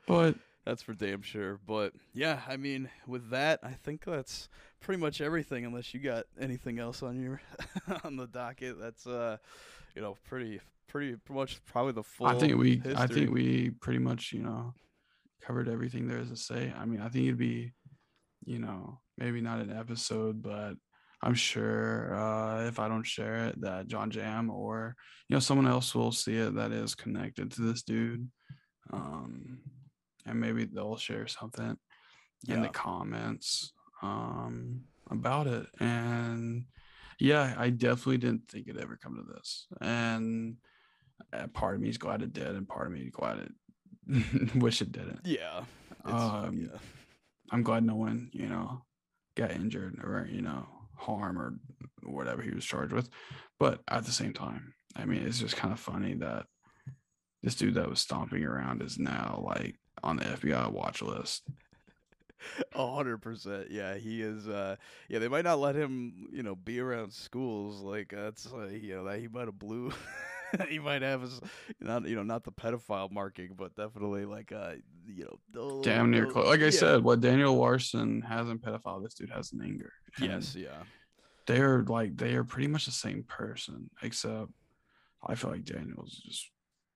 But That's for damn sure. But yeah, I mean, with that, I think that's pretty much everything. Unless you got anything else on your on the docket, that's uh, you know, pretty pretty much probably the full. I think we, I think we pretty much, you know, covered everything there is to say. I mean, I think it'd be, you know, maybe not an episode, but I'm sure uh, if I don't share it, that John Jam or you know someone else will see it that is connected to this dude, um, and maybe they'll share something in the comments um, about it. And yeah, I definitely didn't think it'd ever come to this, and uh, part of me is glad it did, and part of me is glad it wish it didn't. Yeah. Um, yeah. I'm glad no one, you know, got injured or, you know, harm or whatever he was charged with. But at the same time, I mean, it's just kind of funny that this dude that was stomping around is now like on the FBI watch list. A hundred percent. Yeah, he is. Uh, yeah, they might not let him, you know, be around schools. Like that's, uh, you know, that he might have blew, he might have his not you know not the pedophile marking, but definitely like uh you know the- Damn near close. Like I yeah. said, what Daniel Larson has in pedophile, this dude has in anger. And Yes, yeah. they're like they are pretty much the same person, except I feel like Daniel's just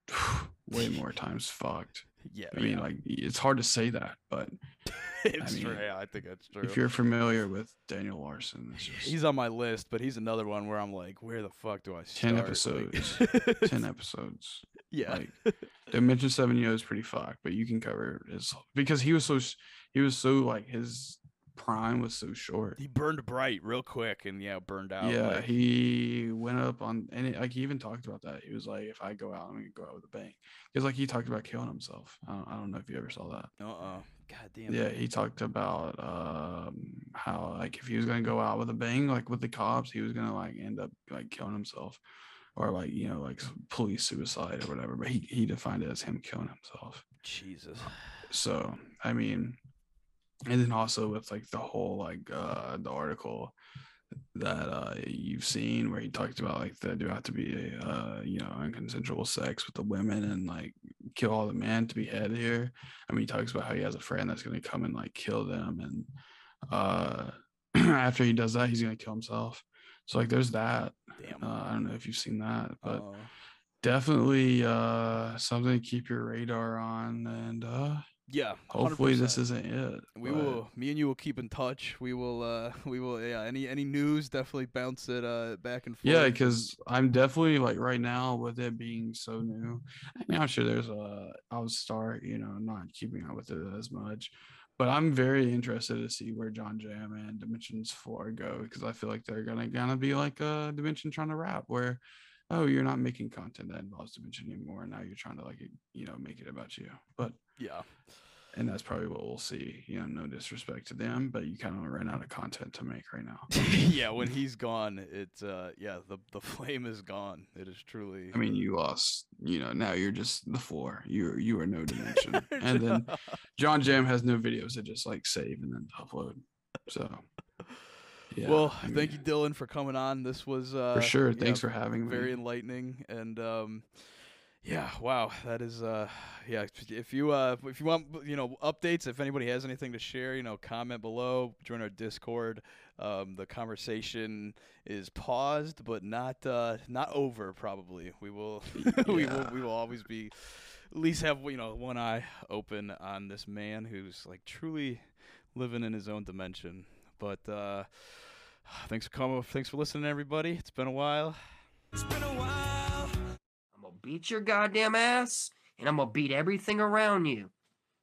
way more times fucked. Yeah. I mean, like it's hard to say that, but it's mean, true. Yeah, I think that's true. if you're familiar with Daniel Larson, it's just He's on my list, but he's another one where I'm like, where the fuck do I start? 10 Like- episodes. ten episodes. yeah. Like Dimension Seven Yo is pretty fucked, but you can cover his because he was so he was so like his prime was so short. he burned bright real quick and yeah, burned out. yeah, like- he went up on and it, like he even talked about that. He was like, if I go out, I'm gonna go out with a bang. Because like he talked about killing himself. I don't, I don't know if you ever saw that. Uh-uh. God damn. Yeah, he talked about um how like if he was gonna go out with a bang, like with the cops, he was gonna like end up like killing himself, or like you know like police suicide or whatever. But he he defined it as him killing himself. Jesus. So I mean, and then also with like the whole like uh the article that uh you've seen where he talked about like there do have to be a uh you know unconsensual sex with the women and like kill all the men to be head here. I mean he talks about how he has a friend that's gonna come and like kill them and uh after he does that he's gonna kill himself. So like there's that. Damn. Uh, I don't know if you've seen that, but Uh-oh. definitely uh something to keep your radar on and uh yeah. hopefully this 100%. isn't it We but will. Me and you will keep in touch. We will. uh We will. Yeah. Any any news? Definitely bounce it uh back and forth. yeah because i'm definitely like right now with it being so new I mean, i'm sure there's a i'll start you know not keeping up with it as much but i'm very interested to see where john jam and dimensions floor go because i feel like they're gonna gonna be like a dimension trying to rap where oh you're not making content that involves dimension anymore now you're trying to like you know make it about you but Yeah. and that's probably what we'll see. You know, no disrespect to them, but you kind of run out of content to make right now. yeah. When he's gone, it's uh yeah the the flame is gone. It is truly. I mean, you lost. You know, now you're just the floor. You you are no dimension, and then John Jam has no videos to just like save and then upload. So, yeah. well, I thank you, Dylan, for coming on. This was uh for sure. Thanks for having me. very enlightening and um yeah wow that is uh yeah if you uh if you want you know updates if anybody has anything to share you know comment below join our discord. Um the conversation is paused but not uh not over probably. We will we will we will always be at least have you know one eye open on this man who's like truly living in his own dimension. But uh thanks for coming thanks for listening everybody. It's been a while. I'm gonna beat your goddamn ass, and I'm gonna beat everything around you.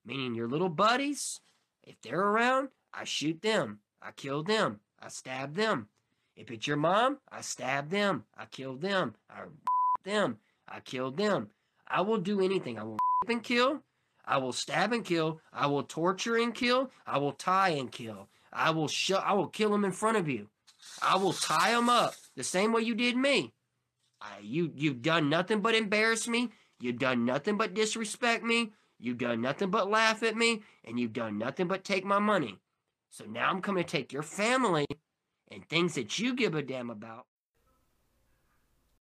Meaning your little buddies, if they're around, I shoot them. I kill them. I stab them. If it's your mom, I stab them. I kill them. I them. I kill them. I will do anything. I will and kill. I will stab and kill. I will torture and kill. I will tie and kill. I will shut. I will kill them in front of you. I will tie them up the same way you did me. I, you you've done nothing but embarrass me. You've done nothing but disrespect me. You've done nothing but laugh at me, and you've done nothing but take my money. So now I'm coming to take your family and things that you give a damn about